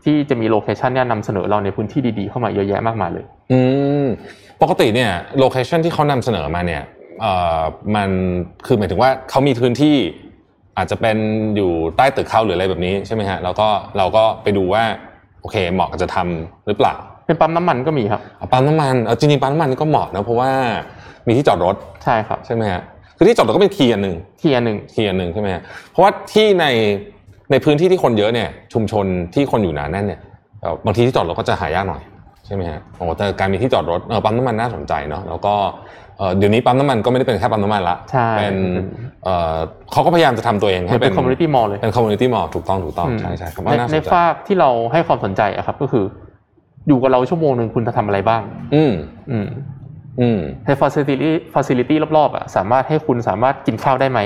ที่จะมี location เนี่ยนำเสนอเราในพื้นที่ดีๆเข้ามาเยอะแยะมากมายเลย อืมปกติเนี่ย location ที่เขานำเสนอมาเนี่ยเอ่อมันคือหมายถึงว่าเขามีพื้นที่อาจจะเป็นอยู่ใต้ตึกเขาหรืออะไรแบบนี้ใช่ไหมฮะแล้วก็เราก็ไปดูว่าโอเคเหมาะกับจะทำหรือเปล่า เป็นปั๊มน้ำมันก็มีครับเอาปั๊มน้ำมันเอาจริงๆปั๊มน้ำมันนี่ก็เหมาะนะเพราะว่ามีที่จอดรถใช่ครับใช่ไหมฮะ คือที่จอดรถก็เป็น key อันหนึ่งที่อันหนึ่ง key อันหนึ่งใช่ไหมฮะเพราะว่าที่ในในพื้นที่ที่คนเยอะเนี่ย ชุมชนที่คนอยู่หนาแน่นเนี่ยเอ่อบางทีที่จอดรถก็จะหายากหน่อยใช่ไหมฮะโอ้แต่การมีที่จอดรถเออปั๊มน้ำมันน่าสนใจเนาะแล้วก็เอ่อเดี๋ยวนี้ปั๊มน้ำมันก็ไม่ได้เป็นแค่ปั๊มน้ำมันละใช่เป็นเอ่อเขาก็พยายามจะทำตัวเองให้เหมือนเป็น community mall เลยเป็น community mall ถูกต้องถูกต้องอืมใช่ใช่ครับว่าน่าสนใจใน part ที่เราให้ความสนใจอะครับก็คือ อยู่กับเราชั่วโมงหนึ่งคุณจะทำอะไรบ้าง อืมอืมอืม ในฟ a ซิลิตี้ฟ a ซิลิตี้รอบๆอะสามารถให้คุณสามารถกินข้าวได้ไหม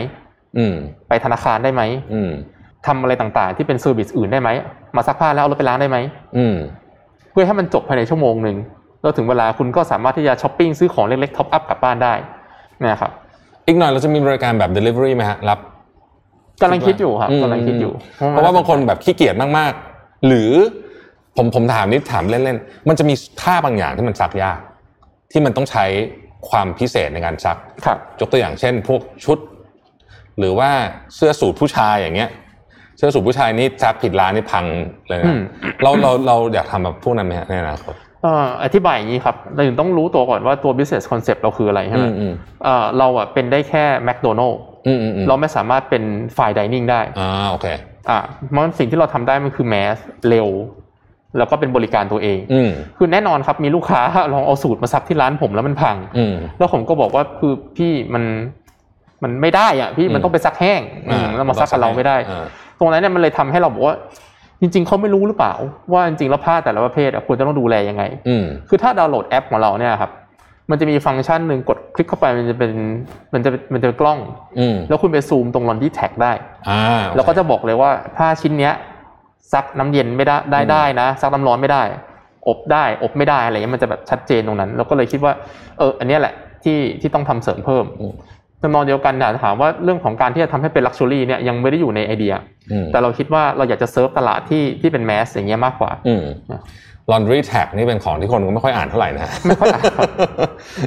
อืมไปธนาคารได้ไหมอืมทำอะไรต่างๆ ที่เป็น service อื่นได้ไหมมาซักผ้าแล้วเอารถไปล้างได้ไหมอืมเพื่อให้มันจบภายในชั่วโมงหนึ่งแล้วถึงเวลาคุณก็สามารถที่จะช้อปปิ้งซื้อของเล็กๆ top up กลับบ้านได้นะครับอีกหน่อยเราจะมีบริการแบบ Delivery ไหมฮะรับกำลังคิดอยู่ครับอืมกำลังคิดอยู่ เพราะว่าบางคนแบบขี้เกียจมากๆ หรือผมผมถามนิดถามเล่นๆมันจะมีผ้าบางอย่างที่มันซักยาก ที่มันต้องใช้ความพิเศษในการซักครับยกตัวอย่างเช่น พวกชุด หรือว่าเสื้อสูทผู้ชายอย่างเงี้ย เสื้อสูทผู้ชายนี่ซักผิดร้านนี่พังเลยอืนะมเราเราเราอยากทำแบบพวกนั้นไหมฮะในอนาคตเอ่ออธิบายอย่างนี้ครับ เราถึงต้องรู้ตัวก่อนว่าตัว business concept เราคืออะไรใช่ไหมอืมอืมเอ่อเราอะเป็นได้แค่ McDonald อืมอืมอืมเราไม่สามารถเป็นฝ่าย dining ได้อ่าโอเคอ่าเพราะสิ่งที่เราทำได้มันคือ mass เร็ว แล้วก็เป็นบริการตัวเองอืมคือแน่นอนครับมีลูกค้าลองเอาสูตรมาซักที่ร้านผมแล้วมันพังอืมแล้วผมก็บอกว่าคือพี่มันมันไม่ได้อะพี่มันต้องไปซักแห้งอืมแล้วมาซักกับเราไม่ได้อ่าตรงนั้นเนี่ยมันเลยทำให้เราบอกว่า จริง ๆเขาไม่รู้หรือเปล่า ว่าจริงๆแล้วผ้าแต่ละประเภทอะควรจะต้องดูแลยังไงอืมคือถ้าดาวน์โหลดแอปของเราเนี่ยครับ มันจะมีฟังก์ชันหนึ่งกดคลิกเข้าไปมันจะเป็นมันจะมันจะเป็นกล้องอืมแล้วคุณไปซูมตรงลอนดี้แท็กได้อ่าโอเคแล้วก็จะบอกเลยว่าผ้าชิ้นเนี้ย ซักน้ำเย็นไม่ได้ได้อืมได้นะ ซักน้ำร้อนไม่ได้ อบได้ อบไม่ได้อะไรเงี้ยมันจะแบบชัดเจนตรงนั้นแล้วก็เลยคิดว่า เออ อันเนี้ยแหละที่ที่ต้องทำเสริมเพิ่มอืมทำนองเดียวกันเนี่ยถามว่าเรื่องของการที่จะทำให้เป็น luxury เนี่ยยังไม่ได้อยู่ในไอเดียอืมแต่เราคิดว่าเราอยากจะเซิร์ฟตลาดที่ที่เป็น mass อย่างเงี้ยมากกว่าอืมนะ laundry tag นี่เป็นของที่คนก็ไม่ค่อยอ่านเท่าไหร่นะไม่ค่อยอ่านครับ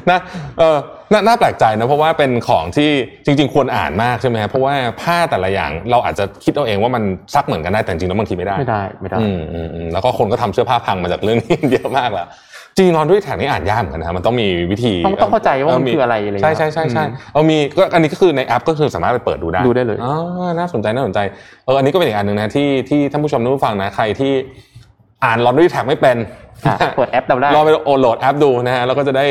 นะเออน่าน่าแปลกใจนะเพราะว่าเป็นของที่จริง ๆ ควรอ่านมากใช่ไหมครับเพราะว่าผ้าแต่ละอย่างเราอาจจะคิดเอาเองว่ามันซักเหมือนกันได้แต่จริงๆแล้วบางทีไม่ได้ไม่ได้ไม่ได้อืมอืมอืมแล้วก็คนก็ทำเสื้อผ้าพังมาจากเรื่องนี้เยอะมากแล้วจริงๆ laundry tag นี่อ่านยากเหมือนกันนะมันต้องมีวิธีต้องต้องเข้าใจว่ามันคืออะไรอะไรใช่เงี้ยใช่ใช่ใช่อืมเอามีก็อันนี้ก็คือในแอปก็คือสามารถไปเปิดดูได้ดูได้เลยอ๋อน่าสนใจน่าสนใจเอออันนี้ก็เป็นอีกอันหนึ่งนะที่ที่ท่านผู้ชมท่านผู้ฟังนะใครที่ อ่าน laundry tag ไม่เป็นอะเปิดแอปเราได้ลองไปโหลดแอปดูนะฮะแล้วก็จะได้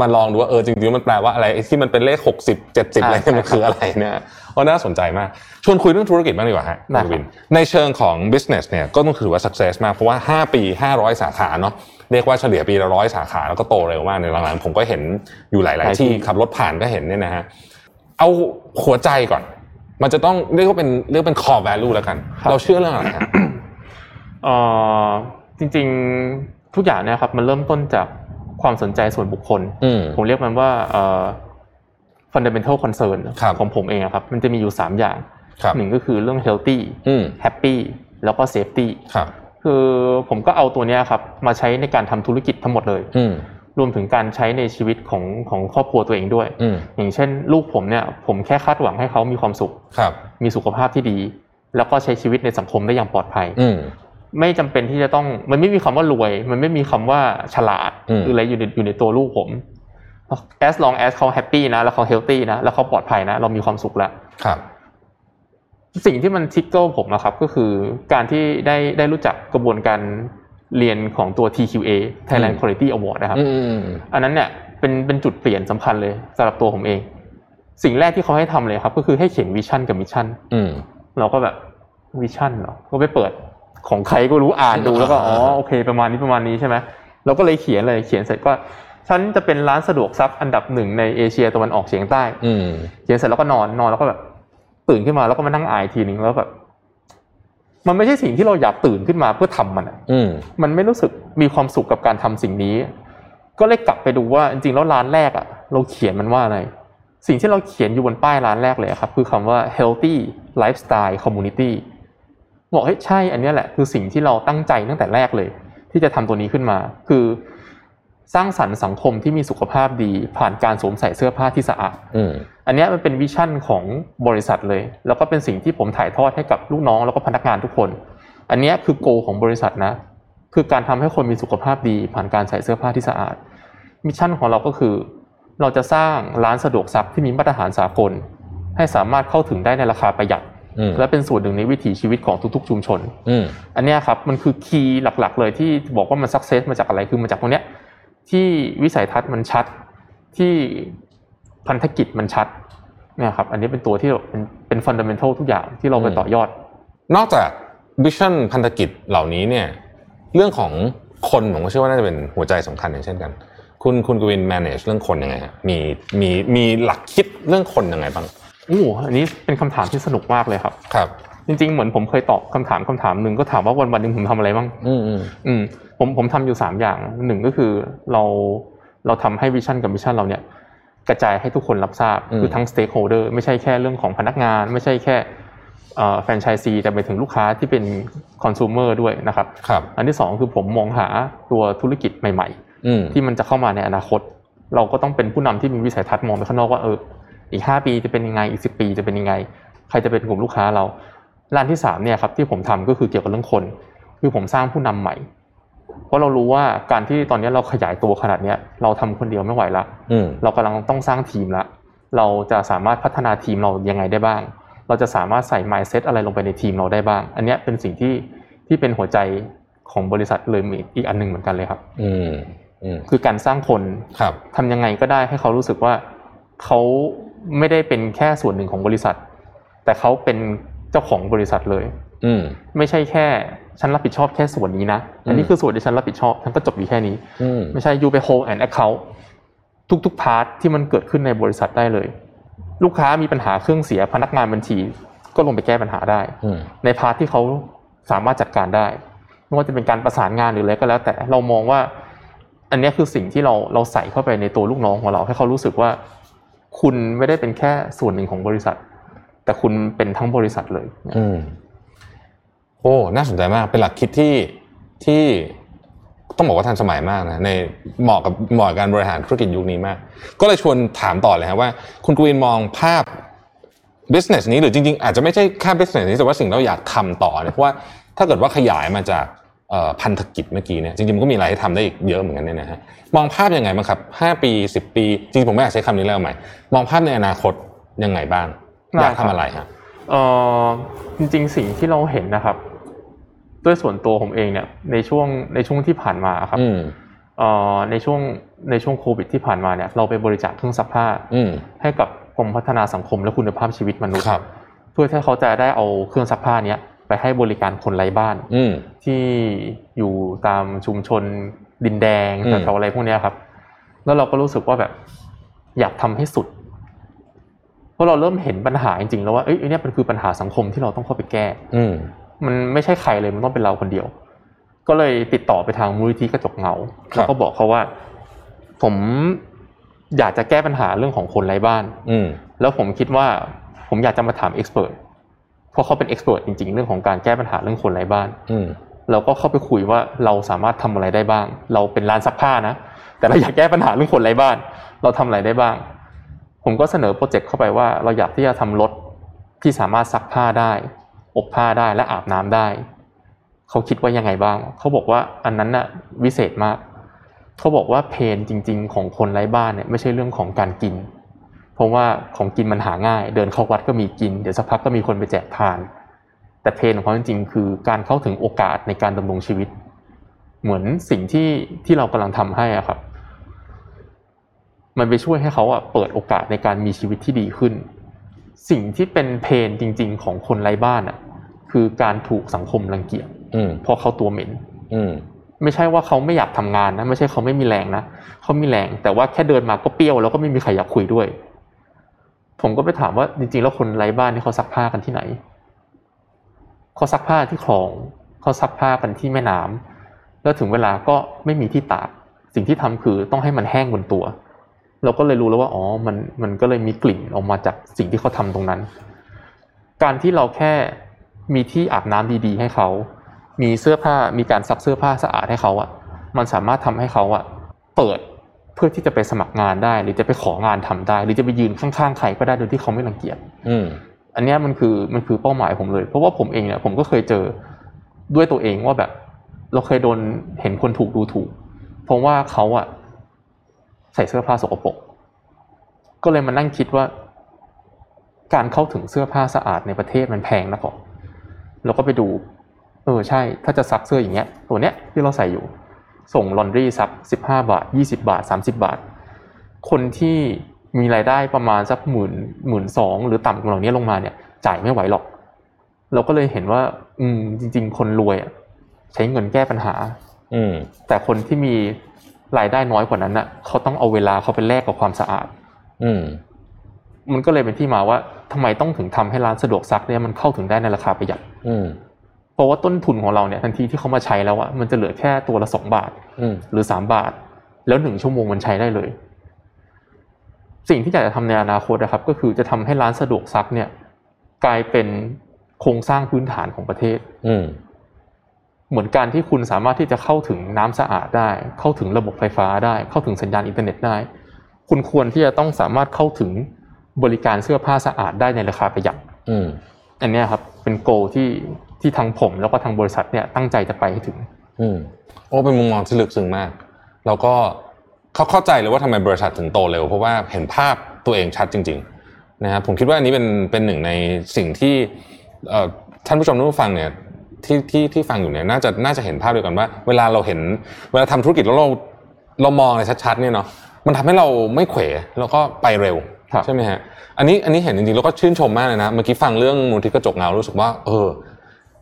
มาลองดูว่าเออจริงๆมันแปลว่าอะไรไอ้ที่มันเป็นเลข 60 70 อะไรเนี่ยมันคืออะไรเนี่ยเพราะน่าสนใจมาก ชวนคุยเรื่องธุรกิจบ้างดีกว่าฮะได้ครับคุณวินในเชิงของ business เนี่ยก็ต้องถือว่า success มาก เพราะว่า 5 ปี 500 สาขาเนาะเรียกว่าเฉลี่ยปีละร้อยสาขาแล้วก็โตเร็วมากในหลังๆผมก็เห็นอยู่หลาย ๆ ที่ขับรถผ่านก็เห็นเนี่ยนะฮะเอาหัวใจก่อน มันจะต้องเรียกว่าเป็นเรียกว่าเป็น core value แล้วกัน เราเชื่อเรื่องอะไรฮะ เอ่อจริงๆทุกอย่างเนี่ยครับมันเริ่มต้นจากความสนใจส่วนบุคคลอืมผมเรียกมันว่าเอ่อ fundamental concern ครับของผมเองอะครับ มันจะมีอยู่ 3 อย่างครับหนึ่งก็คือเรื่อง healthy อืม happy แล้วก็ safety ครับคือผมก็เอาตัวเนี้ยครับมาใช้ในการทำธุรกิจทั้งหมดเลยอืมรวมถึงการใช้ในชีวิตของของครอบครัวตัวเองด้วยอืมอย่างเช่น ลูกผมเนี่ย ผมแค่คาดหวังให้เขามีความสุขครับมีสุขภาพที่ดี แล้วก็ใช้ชีวิตในสังคมได้อย่างปลอดภัยอืม ไม่จำเป็นที่จะต้องมันไม่มีคำว่ารวย มันไม่มีคำว่าฉลาดอืมหรืออะไรอยู่ในอยู่ในตัวลูกผม as long as เขาแฮปปี้นะ แล้วเขา healthy นะ แล้วเขาปลอดภัยนะ เรามีความสุขแล้วครับ สิ่งที่มันทิกเกิลผมนะครับ ก็คือการที่ได้ได้รู้จักกระบวนการเรียนของตัว TQA Thailand อืม Quality Award นะครับอืมอืมอืมอันนั้นเนี่ยเป็นเป็นจุดเปลี่ยนสำคัญเลยสำหรับตัวผมเอง สิ่งแรกที่เขาให้ทำเลยครับ ก็คือให้เขียน vision กับ mission อืมเราก็แบบ vision เหรอก็ไปเปิด ของใครก็รู้อ่านดูแล้วก็อ๋อโอเค ประมาณนี้ประมาณนี้ใช่ไหมเราก็เลยเขียนเลยเขียนเสร็จก็ฉันจะเป็นร้านสะดวกซักอันดับหนึ่งในเอเชียตะวันออกเฉียงใต้อืมเขียนเสร็จแล้วก็นอนนอนแล้วก็แบบตื่นขึ้นมาแล้วก็มานั่งอ่านอีกทีหนึ่งแล้วแบบมันไม่ใช่สิ่งที่เราอยากตื่นขึ้นมาเพื่อทำมันอะอืมมันไม่รู้สึกมีความสุขกับการทำสิ่งนี้ ก็เลยกลับไปดูว่าจริงๆแล้วร้านแรกอะเราเขียนมันว่าอะไร สิ่งที่เราเขียนอยู่บนป้ายร้านแรกเลยอะครับ คือคำว่า healthy lifestyle community บอกเฮ้ยใช่อันเนี้ยแหละคือสิ่งที่เราตั้งใจตั้งแต่แรกเลย ที่จะทำตัวนี้ขึ้นมา คือสร้างสรรค์สังคมที่มีสุขภาพดี ผ่านการสวมใส่เสื้อผ้าที่สะอาดอืมอันเนี้ยมันเป็นวิชั่นของบริษัทเลย แล้วก็เป็นสิ่งที่ผมถ่ายทอดให้กับลูกน้องแล้วก็พนักงานทุกคน อันเนี้ยคือโกของบริษัทนะ คือการทำให้คนมีสุขภาพดี ผ่านการใส่เสื้อผ้าที่สะอาด mission ของเราก็คือ เราจะสร้างร้านสะดวกซักที่มีมาตรฐานสากล ให้สามารถเข้าถึงได้ในราคาประหยัดอืม และเป็นส่วนหนึ่งในวิถีชีวิตของทุก ๆ ชุมชนอืมอันเนี้ยครับมันคือ key หลักๆ เลยที่บอกว่ามัน success มาจากอะไรคือมาจากตรงเนี้ยที่วิสัยทัศน์มันชัดที่พันธกิจมันชัดเนี่ยครับอันนี้เป็นตัวที่เป็นเป็น fundamental ทุกอย่างที่เราไปอืมต่อยอด นอกจาก vision พันธกิจเหล่านี้เนี่ยเรื่องของคนผมก็เชื่อว่าน่าจะเป็นหัวใจสำคัญอย่างเช่นกัน คุณคุณกวิน manage เรื่องคนยังไงฮะมีมีมีหลักคิดเรื่องคนยังไงบ้างโอ้โหอันนี้เป็นคำถามที่สนุกมากเลยครับ ครับ จริง ๆ เหมือนผมเคยตอบคำถามคำถามหนึ่งก็ถามว่าวันวันๆหนึ่งผมทำอะไรบ้าง อืมอืมอืมผมผมทำอยู่สามอย่างหนึ่งก็คือเราเราทำให้ vision กับ mission เราเนี่ยกระจายให้ทุกคนรับทราบคือทั้ง stakeholder ไม่ใช่แค่เรื่องของพนักงาน ไม่ใช่แค่แฟรนไชส์ซีแต่ไปถึงลูกค้าที่เป็นคอน sumer ด้วยนะครับครับ อันที่สองคือผมมองหาตัวธุรกิจใหม่อืมๆที่มันจะเข้ามาในอนาคต เราก็ต้องเป็นผู้นำที่มีวิสัยทัศน์มองไปข้างนอกว่าเออ อีกห้าปีจะเป็นยังไงอีกสิปีจะเป็นยังไง ใครจะเป็นกลุ่มลูกค้าเราร้านที่สามเนี่ยครับที่ผมทำก็คือเกี่ยวกับเรื่องคน คือผมสร้างผู้นำใหม่ เพราะเรารู้ว่าการที่ตอนนี้เราขยายตัวขนาดเนี้ยเราทำคนเดียวไม่ไหวละอืมเรากำลังต้องสร้างทีมละเราจะสามารถพัฒนาทีมเรายังไงได้บ้าง เราจะสามารถใส่ mindset อะไรลงไปในทีมเราได้บ้าง อันเนี้ยเป็นสิ่งที่ที่เป็นหัวใจของบริษัทเลยมีอีกอันหนึ่งเหมือนกันเลยครับ อืมอืมคือการสร้างคนครับทำยังไงก็ได้ให้เขารู้สึกว่าเขา ไม่ได้เป็นแค่ส่วนหนึ่งของบริษัท แต่เขาเป็นเจ้าของบริษัทเลย อืมไม่ใช่แค่ฉันรับผิดชอบแค่ส่วนนี้นะอันนี้อืมคือส่วนที่ฉันรับผิดชอบฉันก็จบอยู่แค่นี้อืมไม่ใช่ยูไป hold and account ทุกๆพาร์ทที่มันเกิดขึ้นในบริษัทได้เลย ลูกค้ามีปัญหาเครื่องเสียพนักงานบัญชี ก็ลงไปแก้ปัญหาได้อืมใน part ที่เขาสามารถจัดการได้ไม่ว่าจะเป็นการประสานงานหรืออะไรก็แล้ว แต่เรามองว่า อันเนี้ยคือสิ่งที่เราเราใส่เข้าไปในตัวลูกน้องของเรา ให้เขารู้สึกว่า คุณไม่ได้เป็นแค่ส่วนหนึ่งของบริษัท แต่คุณเป็นทั้งบริษัทเลยอืมโอ้น่าสนใจมากเป็นหลักคิดที่ที่ต้องบอกว่าทันสมัยมากนะในเหมาะกับเหมาะการบริหารธุรกิจยุคนี้มาก ก็เลยชวนถามต่อเลยครับว่า คุณกวินมองภาพ business นี้หรือจริงๆ อาจจะไม่ใช่แค่ business นี้แต่ว่าสิ่งเราอยากทำต่อเนี่ยเพราะว่าถ้าเกิดว่าขยายมาจาก พันธกิจเมื่อกี้เนี่ยจริงๆมันก็มีอะไรให้ทำได้อีกเยอะเหมือนกันเนี่ยนะฮะมองภาพยังไงบ้างครับห้าปีสิบปี จริงๆผมไม่อยากใช้คำนี้แล้วใหม่ มองภาพในอนาคตยังไงบ้างอยากทำอะไรฮะเออจริงๆสิ่งที่เราเห็นนะครับ ด้วยส่วนตัวผมเองเนี่ยในช่วงในช่วงที่ผ่านมาครับอืมเอ่อในช่วงในช่วงโควิดที่ผ่านมาเนี่ยเราไปบริจาคเครื่องซักผ้าอืมให้กับกรมพัฒนาสังคมและคุณภาพชีวิตมนุษย์ครับเพื่อที่เขาจะได้เอาเครื่องซักผ้าเนี้ย ไปให้บริการคนไร้บ้านอืมที่อยู่ตามชุมชนดินแดงอืมแถวๆอะไรพวกเนี้ยครับ แล้วเราก็รู้สึกว่าแบบ อยากทำให้สุด เพราะเราเริ่มเห็นปัญหาจริงๆแล้วว่าเอ้ยอันเนี้ยมันคือปัญหาสังคมที่เราต้องเข้าไปแก้ อืมมันไม่ใช่ใครเลยมันต้องเป็นเราคนเดียว ก็เลยติดต่อไปทางมูลนิธิกระจกเงาครับแล้วก็บอกเขาว่า ผมอยากจะแก้ปัญหาเรื่องของคนไร้บ้าน อืมแล้วผมคิดว่า ผมอยากจะมาถามเอ็กซ์เพรส เพราะเขาเป็นเอ็กซ์เพรสจริงๆ เรื่องของการแก้ปัญหาเรื่องคนไร้บ้านอืมเราก็เข้าไปคุยว่าเราสามารถทำอะไรได้บ้าง เราเป็นร้านซักผ้านะ แต่เราอยากแก้ปัญหาเรื่องคนไร้บ้าน เราทำอะไรได้บ้าง ผมก็เสนอโปรเจกต์เข้าไปว่าเราอยากที่จะทำรถที่สามารถซักผ้าได้ อบผ้าได้และอาบน้ำได้ เขาคิดว่ายังไงบ้าง เขาบอกว่าอันนั้นน่ะวิเศษมาก เขาบอกว่าเพนจริง ๆ ของคนไร้บ้านเนี่ยไม่ใช่เรื่องของการกิน เพราะว่าของกินมันหาง่าย เดินเข้าวัดก็มีกิน เดี๋ยวสักพักก็มีคนไปแจกทาน แต่เพนของเขาจริงๆคือการเข้าถึงโอกาสในการดำรงชีวิต เหมือนสิ่งที่ที่เรากำลังทำให้อะครับ มันไปช่วยให้เขาอะเปิดโอกาสในการมีชีวิตที่ดีขึ้น สิ่งที่เป็นเพนจริง ๆ ของคนไร้บ้านอะคือการถูกสังคมรังเกียจอืมเพราะเขาตัวเหม็นอืมไม่ใช่ว่าเขาไม่อยากทำงานนะ ไม่ใช่เขาไม่มีแรงนะเขามีแรง แต่ว่าแค่เดินมาก็เปรี้ยวแล้วก็ไม่มีใครอยากคุยด้วย ผมก็ไปถามว่าจริงๆ แล้วคนไร้บ้านนี่เขาซักผ้ากันที่ไหน เขาซักผ้าที่คลอง เขาซักผ้ากันที่แม่น้ำแล้วถึงเวลาก็ไม่มีที่ตาก สิ่งที่ทำคือต้องให้มันแห้งบนตัว เราก็เลยรู้แล้วว่าอ๋อ มันมันก็เลยมีกลิ่นออกมาจากสิ่งที่เขาทำตรงนั้น การที่เราแค่มีที่อาบน้ำดีๆ ให้เขา มีเสื้อผ้า มีการซักเสื้อผ้าสะอาดให้เขาอะมันสามารถทำให้เขาอะเปิด เพื่อที่จะไปสมัครงานได้ หรือจะไปของานทำได้ หรือจะไปยืนข้างๆใครก็ได้โดยที่เขาไม่รังเกียจอืมอันเนี้ยมันคือมันคือเป้าหมายผมเลย เพราะว่าผมเองเนี่ยผมก็เคยเจอด้วยตัวเองว่าแบบ เราเคยโดนเห็นคนถูกดูถูก เพราะว่าเขาอะใส่เสื้อผ้าสกปรกก็เลยมานั่งคิดว่า การเข้าถึงเสื้อผ้าสะอาดในประเทศมันแพงนะก่อนแล้วก็ไปดู เออใช่ ถ้าจะซักเสื้ออย่างเงี้ย ตัวเนี้ยที่เราใส่อยู่ ส่งลอนดรีซักสิบห้าบาทยี่สิบาทสามสิบาท คนที่มีรายได้ประมาณสักหมื่นหมื่นสองหรือต่ำกว่าเหล่านี้ลงมาเนี่ยจ่ายไม่ไหวหรอก เราก็เลยเห็นว่า อืมจริง ๆ คนรวยอะใช้เงินแก้ปัญหา อืมแต่คนที่มีรายได้น้อยกว่านั้นน่ะเขาต้องเอาเวลาเขาไปแลกกับความสะอาด อืมมันก็เลยเป็นที่มาว่าทำไมต้องถึงทำให้ร้านสะดวกซักเนี่ยมันเข้าถึงได้ในราคาประหยัด อืม เพราะว่าต้นทุนของเราเนี่ยทันทีที่เขามาใช้แล้วอะมันจะเหลือแค่ตัวละสองบาทอืมหรือสามบาท แล้วหนึ่งชั่วโมงมันใช้ได้เลย สิ่งที่อยากจะทำในอนาคตนะครับ ก็คือจะทำให้ร้านสะดวกซักเนี่ย กลายเป็นโครงสร้างพื้นฐานของประเทศอืมเหมือนการที่คุณสามารถที่จะเข้าถึงน้ำสะอาดได้ เข้าถึงระบบไฟฟ้าได้ เข้าถึงสัญญาณอินเทอร์เน็ตได้ คุณควรที่จะต้องสามารถเข้าถึงบริการเสื้อผ้าสะอาดได้ในราคาประหยัดอืมอันเนี้ยครับ เป็นโกที่ที่ทางผมแล้วก็ทางบริษัทเนี่ยตั้งใจจะไปให้ถึง อืมโอ้เป็นมุมมองที่ลึกซึ้งมาก แล้วก็เขาเข้าใจเลยว่าทำไมบริษัทถึงโตเร็ว เพราะว่าเห็นภาพตัวเองชัดจริง ๆ นะครับผมคิดว่าอันนี้เป็นเป็นหนึ่งในสิ่งที่เอ่อท่านผู้ชมท่านผู้ฟังเนี่ยที่ที่ที่ฟังอยู่เนี่ยน่าจะน่าจะเห็นภาพเดียวกันว่า เวลาเราเห็น เวลาทำธุรกิจแล้วเราเรามองอะไรชัดๆเนี่ยเนาะมันทำให้เราไม่เขวแล้วก็ไปเร็วครับใช่ไหมฮะอันนี้อันนี้เห็นจริงๆแล้วก็ชื่นชมมากเลยนะเมื่อกี้ฟังเรื่องมูลที่กระจกเงารู้สึกว่าเออ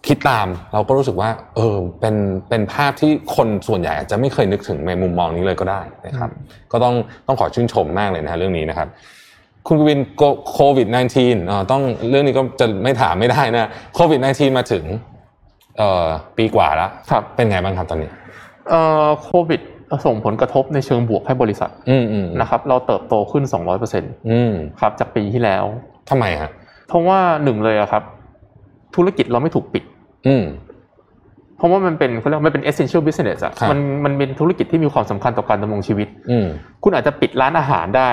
คิดตามเราก็รู้สึกว่า เออเป็นเป็นภาพที่คนส่วนใหญ่อาจจะไม่เคยนึกถึงในมุมมองนี้เลยก็ได้นะครับ ก็ต้องต้องขอชื่นชมมากเลยนะฮะเรื่องนี้นะครับ คุณกวินโควิด -19 อ่าต้องเรื่องนี้ก็จะไม่ถามไม่ได้นะโควิด -19 มาถึงเอ่อปีกว่าแล้วครับเป็นไงบ้างครับตอนนี้เอ่อโควิดส่งผลกระทบในเชิงบวกให้บริษัทอืมอืมนะครับ เราเติบโตขึ้น 200%อืมครับจากปีที่แล้วทำไมฮะเพราะว่าหนึ่งเลยอะครับ ธุรกิจเราไม่ถูกปิด อืมเพราะว่ามันเป็นเขาเรียกว่ามันเป็น essential business อะครับมันมันเป็นธุรกิจที่มีความสำคัญต่อการดำรงชีวิต อืมคุณอาจจะปิดร้านอาหารได้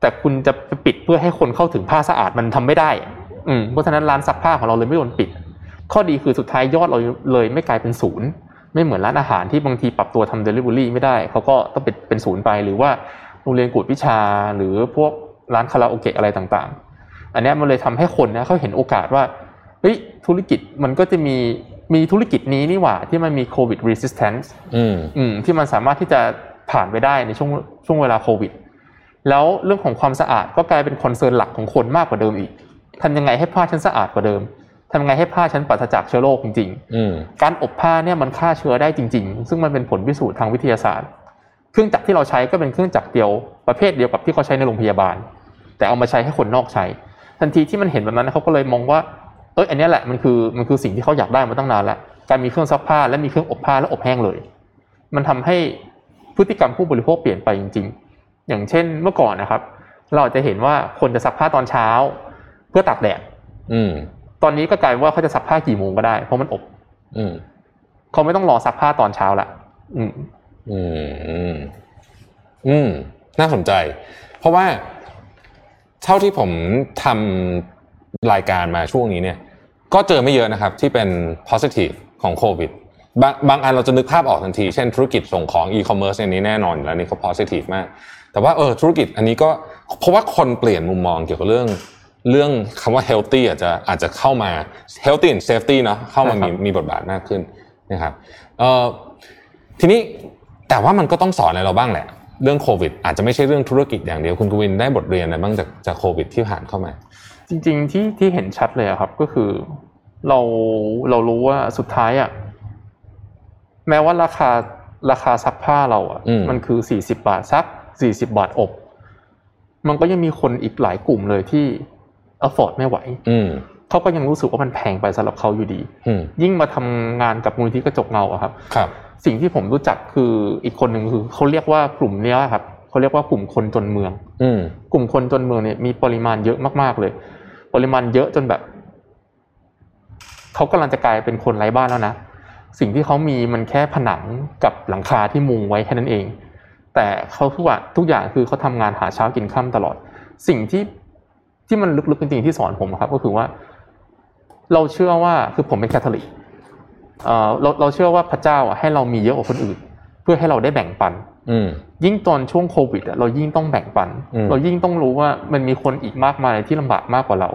แต่คุณจะไปปิดเพื่อให้คนเข้าถึงผ้าสะอาดมันทำไม่ได้ อืมเพราะฉะนั้นร้านซักผ้าของเราเลยไม่โดนปิด ข้อดีคือสุดท้ายยอดเราเลยไม่กลายเป็นศูนย์ไม่เหมือนร้านอาหารที่บางทีปรับตัวทำเดลิเวอรี่ไม่ได้ เขาก็ต้องเป็นเป็นศูนย์ไปหรือว่าโรงเรียนกวดวิชาหรือพวกร้านคาราโอเกะอะไรต่างๆ อันเนี้ยมันเลยทำให้คนเนี่ยเขาเห็นโอกาสว่า เฮ้ยธุรกิจมันก็จะมีมีธุรกิจนี้นี่หว่าที่มันมีโควิด resistance อืมอืมที่มันสามารถที่จะผ่านไปได้ในช่วงช่วงเวลาโควิด แล้วเรื่องของความสะอาดก็กลายเป็นคอนเซิร์นหลักของคนมากกว่าเดิมอีกทำยังไงให้ผ้าฉันสะอาดกว่าเดิมทำยังไงให้ผ้าฉันปราศจากเชื้อโรคจริงอืมๆการอบผ้าเนี่ยมันฆ่าเชื้อได้จริง ๆ ซึ่งมันเป็นผลพิสูจน์ทางวิทยาศาสตร์ เครื่องจักรที่เราใช้ก็เป็นเครื่องจักรเดียวประเภทเดียวกับที่เขาใช้ในโรงพยาบาล แต่เอามาใช้ให้คนนอกใช้ ทันทีที่มันเห็นแบบนั้นเขาก็เลยมองว่า เอยอันเนี้ยแหละมันคือมันคือสิ่งที่เขาอยากได้มาตั้งนานแล้วการมีเครื่องซักผ้าและมีเครื่องอบผ้าและอบแห้งเลย มันทำให้พฤติกรรมผู้บริโภคเปลี่ยนไปจริง ๆ อย่างเช่นเมื่อก่อนนะครับ เราอาจจะเห็นว่าคนจะซักผ้าตอนเช้า เพื่อตากแดดอืมตอนนี้ก็กลายเป็นว่าเขาจะซักผ้ากี่โมงก็ได้ เพราะมันอบ อืมเขาไม่ต้องรอซักผ้าตอนเช้าละอืม อืม อืมอืมน่าสนใจ เพราะว่าเท่าที่ผมทำรายการมาช่วงนี้เนี่ย ก็เจอไม่เยอะนะครับที่เป็น positive ของโควิดบางบางอันเราจะนึกภาพออกทันที เช่นธุรกิจส่งของ e-commerce อันนี้แน่นอนอยู่แล้วนี่เขา positive มาก แต่ว่าเออธุรกิจอันนี้ก็เพราะว่าคนเปลี่ยนมุมมองเกี่ยวกับเรื่องเรื่องคำว่า healthy อาจจะอาจจะเข้ามา healthy and safety เนาะเข้ามามีมีบทบาทมากขึ้นนะครับเอ่อทีนี้แต่ว่ามันก็ต้องสอนอะไรเราบ้างแหละ เรื่องโควิด อาจจะไม่ใช่เรื่องธุรกิจอย่างเดียวคุณกวินได้บทเรียนอะไรบ้างจากจากโควิดที่ผ่านเข้ามา จริง ๆ ที่ที่เห็นชัดเลยอะครับ ก็คือ เราเรารู้ว่าสุดท้ายอะแม้ว่าราคาราคาซักผ้าเราอะอืมมันคือสี่สิบาทซักสี่สิบาทอบ มันก็ยังมีคนอีกหลายกลุ่มเลยที่ afford ไม่ไหว อืมเขาก็ยังรู้สึกว่ามันแพงไปสำหรับเขาอยู่ดีอืมยิ่งมาทำงานกับมูลนิธิกระจกเงาอะครับ ครับ สิ่งที่ผมรู้จักคืออีกคนหนึ่งคือเขาเรียกว่ากลุ่มเนี้ยครับเขาเรียกว่ากลุ่มคนจนเมือง อืมกลุ่มคนจนเมืองเนี่ยมีปริมาณเยอะมากๆเลย ปริมาณเยอะจนแบบเขากำลังจะกลายเป็นคนไร้บ้านแล้วนะสิ่งที่เขามีมันแค่ผนังกับหลังคาที่มุงไว้แค่นั้นเอง แต่เขาทุกอย่างทุกอย่างคือเขาทำงานหาเช้ากินค่ำตลอด สิ่งที่ที่มันลึกๆจริงๆที่สอนผมครับ ก็คือว่า เราเชื่อว่าคือผมเป็นแคทอลิกเอ่อเราเราเชื่อว่าพระเจ้าอะให้เรามีเยอะกว่าคนอื่น เพื่อให้เราได้แบ่งปัน ยิ่งตอนช่วงโควิดอะเรายิ่งต้องแบ่งปันอืมเรายิ่งต้องรู้ว่ามันมีคนอีกมากมายที่ลำบากมากกว่าเรา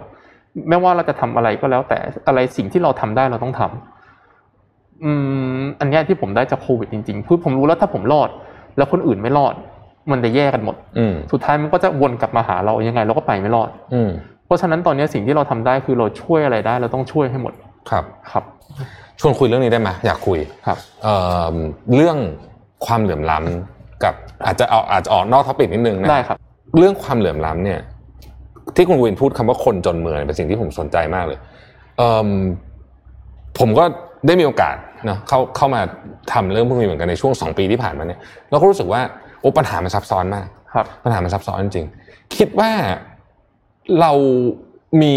ไม่ว่าเราจะทำอะไรก็แล้ว แต่อะไรสิ่งที่เราทำได้เราต้องทำอืม อันเนี้ยที่ผมได้จากโควิดจริงๆคือผมรู้แล้วถ้าผมรอด แล้วคนอื่นไม่รอด มันจะแย่กันหมดอืมสุดท้ายมันก็จะวนกลับมาหาเรายังไง เราก็ไปไม่รอด อืมเพราะฉะนั้นตอนเนี้ยสิ่งที่เราทำได้คือเราช่วยอะไรได้ เราต้องช่วยให้หมดครับครับชวนคุยเรื่องนี้ได้ไหมอยากคุยครับเอ่อเรื่องความเหลื่อมล้ำ กับอาจจะเอาอาจจะออกนอกท็อปิกนิดนึงนะได้ครับ เรื่องความเหลื่อมล้ำเนี่ย ที่คุณวินพูดคำว่าคนจนเมืองเป็นสิ่งที่ผมสนใจมากเลยเอิ่มผมก็ได้มีโอกาสเนาะเข้าเข้ามาทำเรื่องพวกนี้เหมือนกันในช่วงสองปีที่ผ่านมาเนี่ยเราก็รู้สึกว่าโอ้ปัญหามันซับซ้อนมากครับปัญหามันซับซ้อนจริงๆคิดว่าเรามี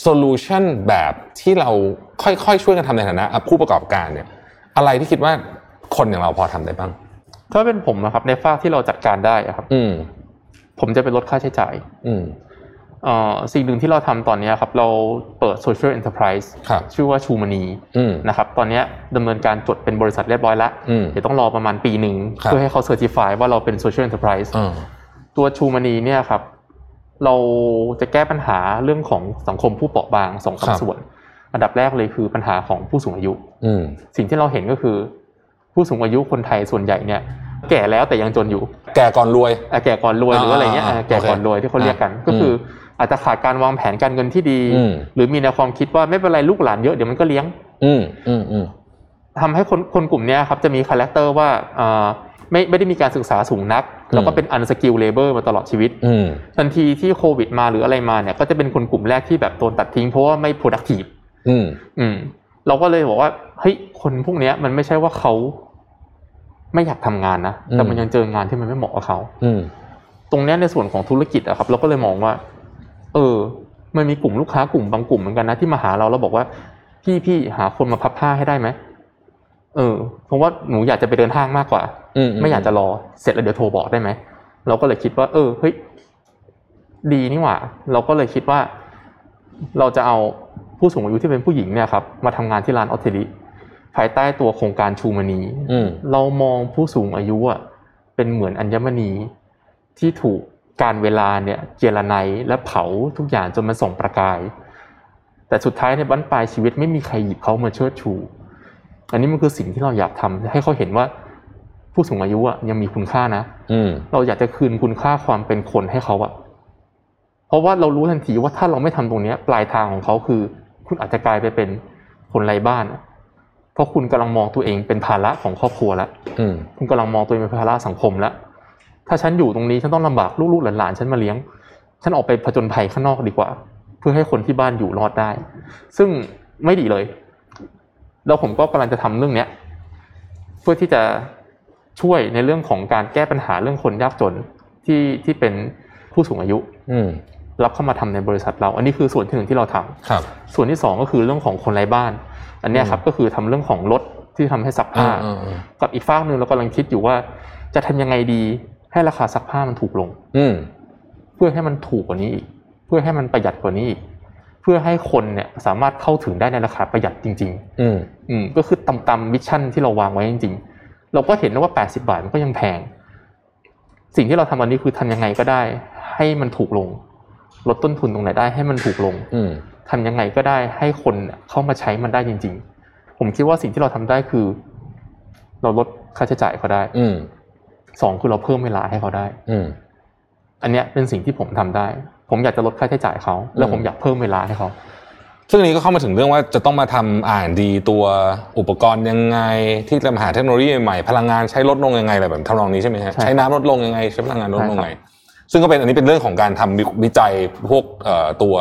solution แบบที่เราค่อยๆช่วยกันทำในฐานะผู้ประกอบการเนี่ย อะไรที่คิดว่าคนอย่างเราพอทำได้บ้าง ถ้าเป็นผมนะครับ ในฝากที่เราจัดการได้อะครับ อืมผมจะไปลดค่าใช้จ่าย อืมเอ่อสิ่งหนึ่งที่เราทำตอนเนี้ยครับ เราเปิด social enterprise ครับชื่อว่าชูมณีอืมนะครับ ตอนเนี้ยดำเนินการจดเป็นบริษัทเรียบร้อยแล้วอืมเดี๋ยวต้องรอประมาณปีหนึ่งครับเพื่อให้เขา certify ว่าเราเป็น social enterprise อ่าตัวชูมณีเนี่ยครับ เราจะแก้ปัญหาเรื่องของสังคมผู้เปราะบางสองครับคำส่วน อันดับแรกเลยคือปัญหาของผู้สูงอายุอืมสิ่งที่เราเห็นก็คือ ผู้สูงอายุคนไทยส่วนใหญ่เนี่ยแก่แล้วแต่ยังจนอยู่ แก่ก่อนรวยอะแก่ก่อนรวยหรืออะไรเงี้ยอ่าอะแก่ก่อนโอเครวยที่เขาเรียกกันอ่าก็คือออาจจะขาดการวางแผนการเงินที่ดีอืมหรือมีแนวความคิดว่าไม่เป็นไรลูกหลานเยอะเดี๋ยวมันก็เลี้ยง อืมอืมอืมทำให้คนคนกลุ่มเนี้ยครับจะมี character ว่าอ่าไม่ไม่ได้มีการศึกษาสูงนัก แล้วก็เป็น unskilled labor มาตลอดชีวิตอืมทันทีที่โควิดมาหรืออะไรมาเนี่ยก็จะเป็นคนกลุ่มแรกที่แบบโดนตัดทิ้งเพราะว่าไม่ productive อืม อืม เราก็เลยบอกว่าเฮ้ยคนพวกเนี้ยมันไม่ใช่ว่าเขา ไม่อยากทำงานนะแต่มันยังเจองานที่มันไม่เหมาะกับเขาอืมตรงเนี้ยในส่วนของธุรกิจอะครับ เราก็เลยมองว่า เออ มันมีกลุ่มลูกค้ากลุ่มบางกลุ่มเหมือนกันนะที่มาหาเราแล้วบอกว่า พี่พี่หาคนมาพับผ้าให้ได้ไหมเออเพราะว่าหนูอยากจะไปเดินห้างมากกว่าอืมไม่อยากจะรอเสร็จแล้วเดี๋ยวโทรบอกได้ไหมเราก็เลยคิดว่า เออเฮ้ยดีนี่หว่า เราก็เลยคิดว่า เราจะเอาผู้สูงอายุที่เป็นผู้หญิงเนี่ยครับ มาทำงานที่ร้านออเทลิ ภายใต้ตัวโครงการชูมณีอืมเรามองผู้สูงอายุอะเป็นเหมือนอัญมณีที่ถูกการเวลาเนี่ยเจรไนและเผาทุกอย่างจนมันส่องประกาย แต่สุดท้ายในบั้นปลายชีวิตไม่มีใครหยิบเขามาเชิดชู อันนี้มันคือสิ่งที่เราอยากทำให้เขาเห็นว่าผู้สูงอายุอะยังมีคุณค่านะ อืมเราอยากจะคืนคุณค่าความเป็นคนให้เขาอะเพราะว่าเรารู้ทันทีว่าถ้าเราไม่ทำตรงเนี้ย ปลายทางของเขาคือ คุณอาจจะกลายไปเป็นคนไร้บ้านอะ เพราะคุณกำลังมองตัวเองเป็นภาระของครอบครัวแล้วอืมคุณกำลังมองตัวเองเป็นภาระสังคมแล้ว ถ้าฉันอยู่ตรงนี้ฉันต้องลำบากลูกๆหลานๆฉันมาเลี้ยง ฉันออกไปผจญภัยข้างนอกดีกว่า เพื่อให้คนที่บ้านอยู่รอดได้ ซึ่งไม่ดีเลย แล้วผมก็กำลังจะทำเรื่องเนี้ย เพื่อที่จะช่วยในเรื่องของการแก้ปัญหาเรื่องคนยากจนที่ที่เป็นผู้สูงอายุ อืมรับเข้ามาทำในบริษัทเรา อันนี้คือส่วนที่หนึ่งที่เราทำครับส่วนที่สองก็คือเรื่องของคนไร้บ้าน อันเนี้ยครับก็คือทำเรื่องของรถที่ทำให้ซักผ้าอ่าอ่ากับอีกฝากหนึ่งเรากำลังคิดอยู่ว่า จะทำยังไงดีให้ราคาซักผ้ามันถูกลง อืมเพื่อให้มันถูกกว่านี้อีก เพื่อให้มันประหยัดกว่านี้อีก เพื่อให้คนเนี่ยสามารถเข้าถึงได้ในราคาประหยัดจริงอืมๆอืมก็คือตำตำมิชชั่นที่เราวางไว้จริง ๆ เราก็เห็นแล้วว่า 80 บาทมันก็ยังแพง สิ่งที่เราทำวันนี้คือทำยังไงก็ได้ ให้มันถูกลง ลดต้นทุนตรงไหนได้ให้มันถูกลง อืม ทำยังไงก็ได้ให้คนเข้ามาใช้มันได้จริง ๆ ผมคิดว่าสิ่งที่เราทำได้คือ เราลดค่าใช้จ่ายเขาได้ อืมสองคือเราเพิ่มเวลาให้เขาได้ อืมอันเนี้ยเป็นสิ่งที่ผมทำได้ ผมอยากจะลดค่าใช้จ่ายเขา แล้วอืมผมอยากเพิ่มเวลาให้เขาซึ่งอันนี้ก็เข้ามาถึงเรื่องว่าจะต้องมาทำอ่านดีตัวอุปกรณ์ยังไง ที่จะมาหาเทคโนโลยีใหม่ๆพลังงานใช้ลดลงยังไงอะไรแบบทำนองนี้ใช่ไหมฮะใช่ใช้น้ำลดลงยังไงใช้พลังงานลดลงยังไง ซึ่งก็เป็นอันนี้เป็นเรื่องของการทำวิจัยพวกเอ่อตัว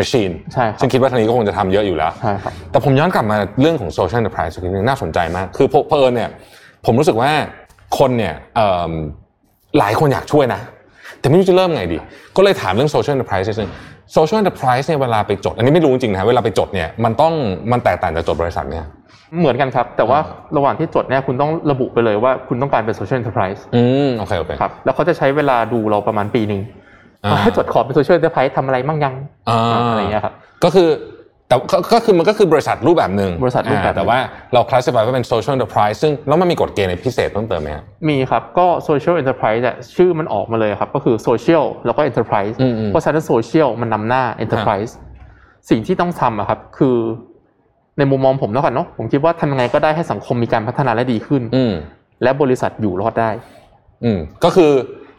machine ใช่ครับซึ่งคิดว่าทางนี้ก็คงจะทำเยอะอยู่แล้วใช่ครับแต่ผมย้อนกลับมาเรื่องของ social enterprise สักนิดนึงน่าสนใจมาก คือเพอเพอเอิญเนี่ยผมรู้สึกว่าคนเนี่ยเอิ่มหลายคนอยากช่วยนะ แต่ไม่รู้จะเริ่มไงดี ก็เลยถามเรื่อง social enterprise นิดนึง social enterprise เนี่ยเวลาไปจด อันนี้ไม่รู้จริงๆนะเวลาไปจดเนี่ยมันต้องมันแตกต่างจากจดบริษัทเนี่ยเหมือนกันครับ แต่ว่าระหว่างที่จดเนี่ยคุณต้องระบุไปเลยว่าคุณต้องการเป็น social enterprise อืมโอเคโอเคครับแล้วเขาจะใช้เวลาดูเราประมาณปีหนึ่ง อ่าให้จดขอเป็น social enterprise ทำอะไรมั่งยังอ่าอะไรอย่างเงี้ยครับก็คือแต่ก็ก็คือมันก็คือบริษัทรูปแบบหนึ่งบริษัทรูปแบบหนึ่งอ่าแต่ว่าเรา classify ว่าเป็น social enterprise ซึ่งแล้วมันมีกฎเกณฑ์ในพิเศษเพิ่มเติมไหมครับมีครับ ก็ social enterprise เนี่ยชื่อมันออกมาเลยครับก็คือ social แล้วก็ enterprise อืมอืมเพราะฉะนั้น social มันนำหน้า enterprise สิ่งที่ต้องทำอะครับคือในมุมมองผมแล้วกันเนาะผมคิดว่าทำยังไงก็ได้ให้สังคมมีการพัฒนาและดีขึ้น อืมและบริษัทอยู่รอดได้ อืมก็คือ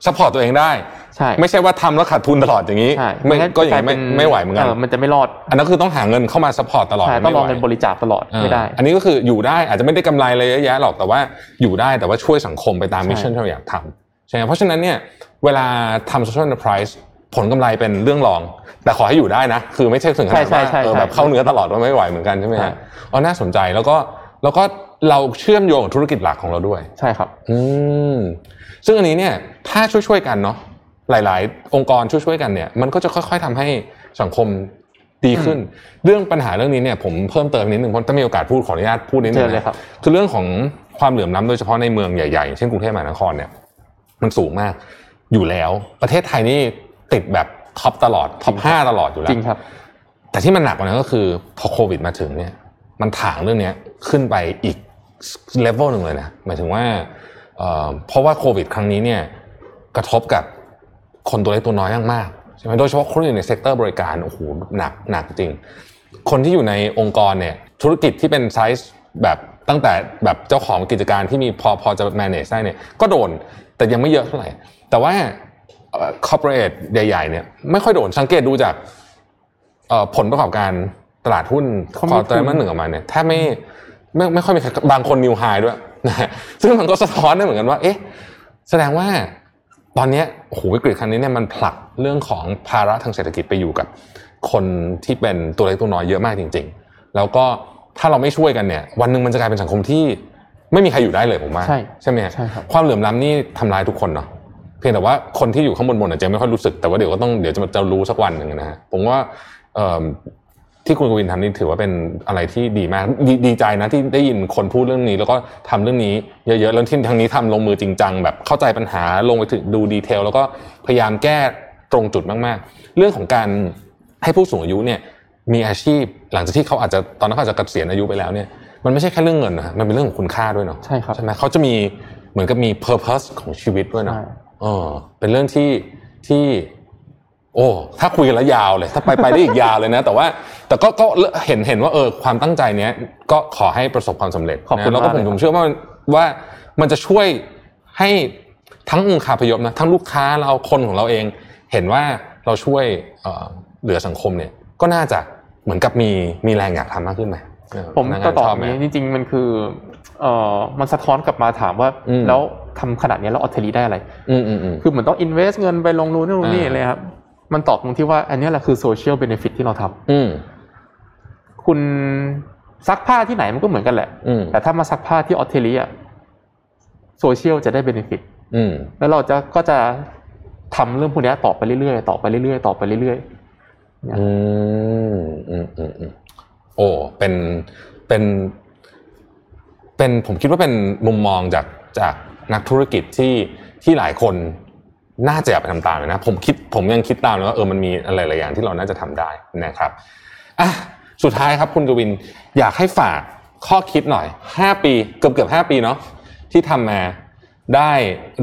support ตัวเองได้ ใช่ ไม่ใช่ว่าทำแล้วขาดทุนตลอดอย่างนี้ใช่ไม่งั้นก็อย่างนี้ไม่กลเป็ไม่ไหวเหมือนกันมันจะไม่รอด อันนั้นคือต้องหาเงินเข้ามา support ตลอดใช่ต้องรอไม่ไหวเงินบริจาคตลอดอ่าไม่ได้ อันนี้ก็คืออยู่ได้อาจจะไม่ได้กำไรอะไรเยอะแยะหรอกแต่ว่าอยู่ได้แต่ว่าช่วยสังคมไปตามใช่มิชชั่นที่เราอยากทำใช่ไหมเพราะฉะนั้นเนี่ยเวลาทำ social enterprise ผลกำไรเป็นเรื่องรอง แต่ขอให้อยู่ได้นะ คือไม่ใช่ถึงขนาดใช่ว่าใช่เออใช่แบบเข้าเนื้อตลอดว่าไม่ไหวเหมือนกันใช่ไหมใช่ฮะอ๋อน่าสนใจแล้วก็แล้วก็เราเชื่อมโยงกับธุรกิจหลักของเราด้วย ใช่ครับ อืม ซึ่งอันนี้เนี่ยถ้าช่วยๆกันเนาะหลาย ๆ องค์กรช่วยๆกันเนี่ยมันก็จะค่อย ๆทำให้สังคมดีขึ้น เรื่องปัญหาเรื่องนี้เนี่ยผมเพิ่มเติมนิดนึงเพราะถ้ามีโอกาสพูดขออนุญาตพูดนิดนึเชิงญเลยนะครับคือเรื่องของความเหลื่อมล้ำโดยเฉพาะในเมืองใหญ่ๆ เช่นกรุงเทพมหานครเนี่ยมันสูงมากอยู่แล้วประเทศไทยนี่ติดแบบ top ตลอด top ห้าตลอดอยู่แล้จริงครับ แต่ที่มันหนักกว่านั้นก็คือพอโควิดมาถึงเนี่ย มันถ่างเรื่องเนี้ยขึ้นไปอีกเลเวลหนึ่งเลยนะหมายถึงว่าเอ่อ เพราะว่าโควิด ครั้งนี้เนี่ยกระทบกับคนตัวเล็กตัวน้อยมากๆใช่ไหมโดยเฉพาะคนอยู่ใน sector บริการโอ้โหหนักหนักจริง คนที่อยู่ในองค์กรเนี่ยธุรกิจที่เป็นไซส์แบบตั้งแต่แบบเจ้าของกิจการที่มีพอพอจะ manage ได้เนี่ยก็โดนแต่ยังไม่เยอะเท่าไหร่ แต่ว่าเอ่อ corporate ใหญ่ๆเนี่ยไม่ค่อยโดนสังเกตดูจากเอ่อผลประกอบการตลาดหุ้นเขาพมีอไตรมาสหนึ่งออกมาเนี่ยแทบไม่ไม่ไม่ค่อยมีใครบางคนนิวไฮด้วย นะฮะซึ่งมันก็สะท้อนได้เหมือนกันว่า เอ๊ะ แสดงว่าตอนเนี้ยโอ้โหวิกฤตครั้งนี้เนี่ยมันผลักเรื่องของภาระทางเศรษฐกิจไปอยู่กับ คนที่เป็นตัวเล็กตัวน้อยเยอะมากจริง ๆ แล้วก็ถ้าเราไม่ช่วยกันเนี่ย วันหนึ่งมันจะกลายเป็นสังคมที่ไม่มีใครอยู่ได้เลยผมว่าใช่ใช่ไหมฮะใช่ครับความเหลื่อมล้ำนี่ทำลายทุกคนเนาะเพียงแต่ว่าคนที่อยู่ข้างบนบนอาจจะไม่ค่อยรู้สึกแต่ว่าเดี๋ยวก็ต้องเดี๋ยวจะจะรู้สักวันหนึ่งนะฮะผมว่าเอ่อ ที่คุณกวินทำนี่ถือว่าเป็นอะไรที่ดีมากดดีใจนะที่ได้ยินคนพูดเรื่องนี้ แล้วก็ทำเรื่องนี้เยอะๆแล้วที่ทางนี้ทำลงมือจริงจังแบบเข้าใจปัญหาลงไปถึงดูดีเทล แล้วก็พยายามแก้ตรงจุดมากๆ เรื่องของการให้ผู้สูงอายุเนี่ยมีอาชีพหลังจากที่เขาอาจจะตอนนั้นเขาอาจจะเกษียณอายุไปแล้วเนี่ยมันไม่ใช่แค่เรื่องเงินนะมันเป็นเรื่องของคุณค่าด้วยเนาะใช่ครับใช่ไหมเขาจะมีเหมือนกับมี purpose ของชีวิตด้วยเนาะใช่เออเป็นเรื่องที่ที่ โอ้ถ้าคุยกันแล้วยาวเลย ถ้าไปไปได้อีกยาวเลยนะ แต่ว่า แต่ก็ก็เห็นเห็นว่าเออความตั้งใจเนี้ยก็ขอให้ประสบความสำเร็จขอบคุณนะแล้วก็มากผมเลยผมเชื่อว่ามันว่ามันจะช่วยให้ทั้งองค์คาพยพนะทั้งลูกค้าเราคนของเราเอง เห็นว่าเราช่วยเอ่อเหลือสังคมเนี่ยก็น่าจะเหมือนกับมีมีแรงอยากทำมากขึ้นไหมเออผมพนักงาก็นตอชบไหมนี้จริงๆมันคือเอ่อมันสะท้อนกลับมาถามว่าอืมแล้วทำขนาดนี้แล้วออเทลีได้อะไร อืมอืมอืมคือเหมือนต้อง invest เงินไปลงนู่นนู่นนี่อ่าเลยครับ มันตอบตรงที่ว่า อันนี้แหละคือ social benefit ที่เราทำอืมคุณซักผ้าที่ไหนมันก็เหมือนกันแหละอืมแต่ถ้ามาซักผ้าที่ออเทลีอะโซเชียลจะได้ benefit อืมแล้วเราจะก็จะทำเรื่องพวกนี้ต่อไปเรื่อยๆต่อไปเรื่อยๆต่อไปเรื่อยอืมอืมอืมอืมโอ้เป็นเป็น เป็นผมคิดว่าเป็นมุมมองจากจากนักธุรกิจที่ที่หลายคน น่าจะอยากไปทำตามเลยนะผมคิดผมยังคิดตามเลยว่าเออมันมีอะไรหลายอย่างที่เราน่าจะทำได้นะครับอะสุดท้ายครับคุณกวินอยากให้ฝากข้อคิดหน่อยห้าปีเกือบเกือบห้าปีเนาะที่ทำมาได้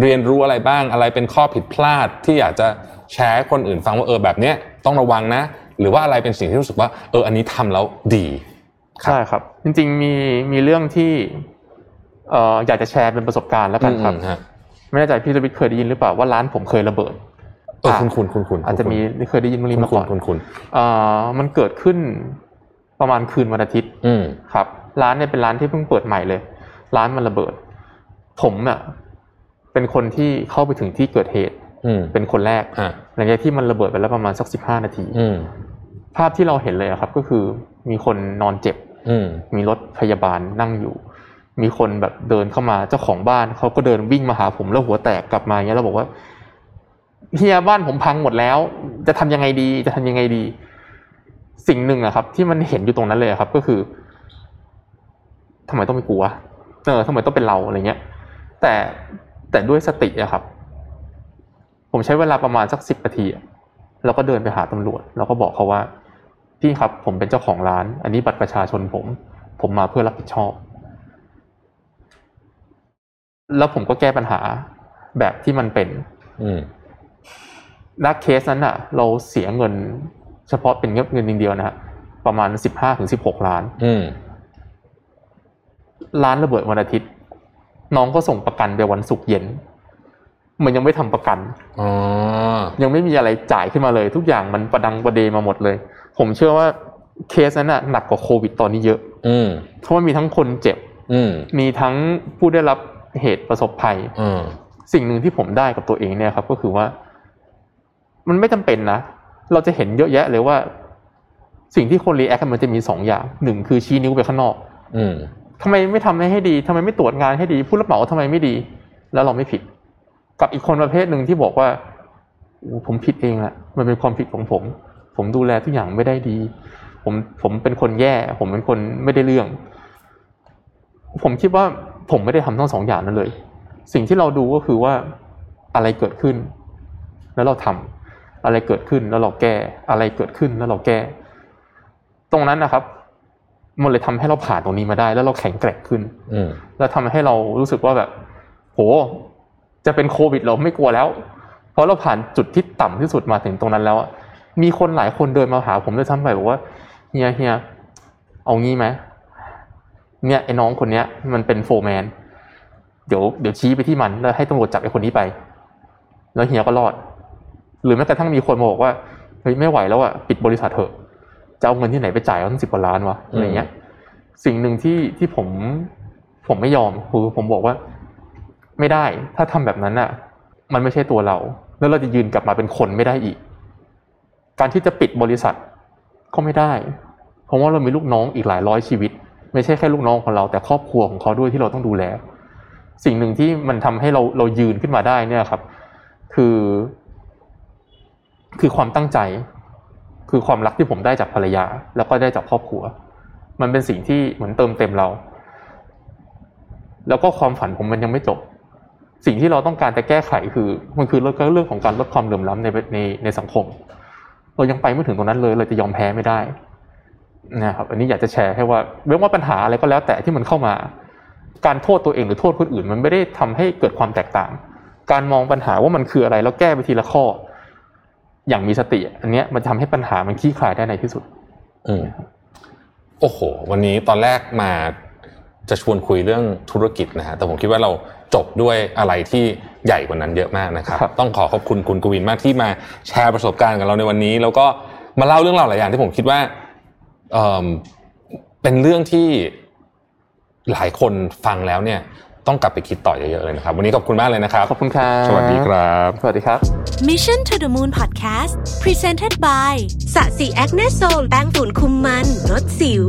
เรียนรู้อะไรบ้างอะไรเป็นข้อผิดพลาดที่อยากจะแชร์ให้คนอื่นฟังว่าเออแบบเนี้ยต้องระวังนะ หรือว่าอะไรเป็นสิ่งที่รู้สึกว่า เอออันนี้ทำแล้วดีๆใช่ครับ จริงๆมีมีเรื่องที่เอ่ออยากจะแชร์เป็นประสบการณ์แล้วกันครับอืมฮะ ไม่แน่ใจพี่สวิทย์เคยได้ยินหรือเปล่าว่าร้านผมเคยระเบิดเออคุณคุณคุณคุณอาจจะมีเคยได้ยินเรื่องนี้มาคุก่ณอนคุณคุณเอ่อมันเกิดขึ้นประมาณคืนวันอาทิตย์ อืมครับ ร้านเนี่ยเป็นร้านที่เพิ่งเปิดใหม่เลย ร้านมันระเบิด ผมเนี่ยเป็นคนที่เข้าไปถึงที่เกิดเหตุอืมเป็นคนแรกฮะหลังจากที่มันระเบิดไปแล้วประมาณสักสิบห้านาทีอืมภาพที่เราเห็นเลยอะครับ ก็คือมีคนนอนเจ็บอืมมีรถพยาบาลนั่งอยู่ มีคนแบบเดินเข้ามาเจ้าของบ้านเขาก็เดินวิ่งมาหาผมแล้วหัวแตกกลับมาอย่างเงี้ยเราบอกว่าเฮียบ้านผมพังหมดแล้ว จะทำยังไงดี จะทำยังไงดี สิ่งหนึ่งอะครับ ที่มันเห็นอยู่ตรงนั้นเลยครับ ก็คือทำไมต้องไม่กลัวเออทำไมต้องเป็นเราอะไรเงี้ย แต่แต่ด้วยสติอะครับ ผมใช้เวลาประมาณสักสิบนาทีแล้วก็เดินไปหาตำรวจ แล้วก็บอกเขาว่าพี่ครับ ผมเป็นเจ้าของร้าน อันนี้บัตรประชาชนผม ผมมาเพื่อรับผิดชอบ แล้วผมก็แก้ปัญหาแบบที่มันเป็นอืมนักเคสนั้นอะ เราเสียเงิน เฉพาะเป็นเงินเงินเดียวนะฮะประมาณสิบห้าถึงสิบหกล้านอืมร้านระเบิดวันอาทิตย์ น้องก็ส่งประกันไปวันศุกร์เย็น มันยังไม่ทำประกันอ๋อยังไม่มีอะไรจ่ายขึ้นมาเลย ทุกอย่างมันประดังประเดมาหมดเลย ผมเชื่อว่าเคสนั้นน่ะหนักกว่าโควิดตอนนี้เยอะ อืมเพราะว่ามีทั้งคนเจ็บ อืมมีทั้งผู้ได้รับ เหตุประสบภัยอืมสิ่งหนึ่งที่ผมได้กับตัวเองเนี่ยครับ ก็คือว่า มันไม่จำเป็นนะเราจะเห็นเยอะแยะเลยว่า สิ่งที่คนรีแอคมันจะมีสองอย่างหนึ่งคือชี้นิ้วไปข้างนอก อืมทำไมไม่ทำให้ดีทำไมไม่ตรวจงานให้ดี ผู้รับเหมาทำไมไม่ดี แล้วเราไม่ผิด กับอีกคนประเภทหนึ่งที่บอกว่าโอ้ผมผิดเองแหละมันเป็นความผิดของผม ผมดูแลทุกอย่างไม่ได้ดี ผมผมเป็นคนแย่ ผมเป็นคนไม่ได้เรื่อง ผมคิดว่า ผมไม่ได้ทำทั้งสองอย่างนั้นเลย สิ่งที่เราดูก็คือว่าอะไรเกิดขึ้น แล้วเราทำอะไรเกิดขึ้นแล้วเราแก้ อะไรเกิดขึ้นแล้วเราแก้ ตรงนั้นนะครับ มันเลยทำให้เราผ่านตรงนี้มาได้ แล้วเราแข็งแกร่งขึ้น อืมแล้วทำให้เรารู้สึกว่าแบบ โห จะเป็นโควิดเราไม่กลัวแล้ว เพราะเราผ่านจุดที่ต่ำที่สุดมาถึงตรงนั้นแล้วอะมีคนหลายคนเดินมาหาผมด้วยซ้ำไปบอกว่าเฮียเฮียเอางี้ไหม เนี่ยไอ้น้องคนเนี้ย มันเป็นโฟร์แมนเดี๋ยวเดี๋ยวชี้ไปที่มันแล้วให้ตำรวจจับไอ้คนนี้ไป แล้วเฮียก็รอด หรือแม้กระทั่งมีคนมาบอกว่าเฮ้ยไม่ไหวแล้วอะปิดบริษัทเถอะจะเอาเงินที่ไหนไปจ่ายตั้งสิบกว่าล้านวะอะไรเงี้ย สิ่งหนึ่งที่ที่ผมผมไม่ยอมคือผมบอกว่า ไม่ได้ ถ้าทำแบบนั้นน่ะ มันไม่ใช่ตัวเรา แล้วเราจะยืนกลับมาเป็นคนไม่ได้อีก การที่จะปิดบริษัทก็ไม่ได้ เพราะว่าเรามีลูกน้องอีกหลายร้อยชีวิต ไม่ใช่แค่ลูกน้องของเรา แต่ครอบครัวของเขาด้วยที่เราต้องดูแล สิ่งหนึ่งที่มันทำให้เราเรายืนขึ้นมาได้เนี่ยครับ คือ คือความตั้งใจ คือความรักที่ผมได้จากภรรยา แล้วก็ได้จากครอบครัว มันเป็นสิ่งที่เหมือนเติมเต็มเรา แล้วก็ความฝันผมมันยังไม่จบ สิ่งที่เราต้องการจะแก้ไขคือมันคือเรื่องเรื่องของการลดความเหลื่อมล้ำในในในสังคมเรายังไปไม่ถึงตรงนั้นเลย เราจะยอมแพ้ไม่ได้ นะครับอันนี้อยากจะแชร์ให้ว่าไม่ว่าปัญหาอะไรก็แล้วแต่ที่มันเข้ามา การโทษตัวเองหรือโทษคนอื่น มันไม่ได้ทำให้เกิดความแตกต่าง การมองปัญหาว่ามันคืออะไรแล้วแก้ไปทีละข้อ อย่างมีสติ อันเนี้ยมันทำให้ปัญหามันคลี่คลายได้ในที่สุด อืมโอ้โห วันนี้ตอนแรกมาจะชวนคุยเรื่องธุรกิจนะฮะแต่ผมคิดว่าเราจบด้วยอะไรที่ใหญ่กว่านั้นเยอะมากนะครับครับต้องขอขอบคุณคุณกวินมากที่มาแชร์ประสบการณ์กับเราในวันนี้ แล้วก็มาเล่าเรื่องราวหลายอย่างที่ผมคิดว่าเอ่อ เป็นเรื่องที่หลายคนฟังแล้วเนี่ยต้องกลับไปคิดต่อเยอะๆเลยนะครับ วันนี้ขอบคุณมากเลยนะครับ ขอบคุณครับ สวัสดีครับ สวัสดีครับ Mission to the Moon Podcast Presented by สะสีแอคเนโซลแป้งฝุ่นคุมมันลดสิว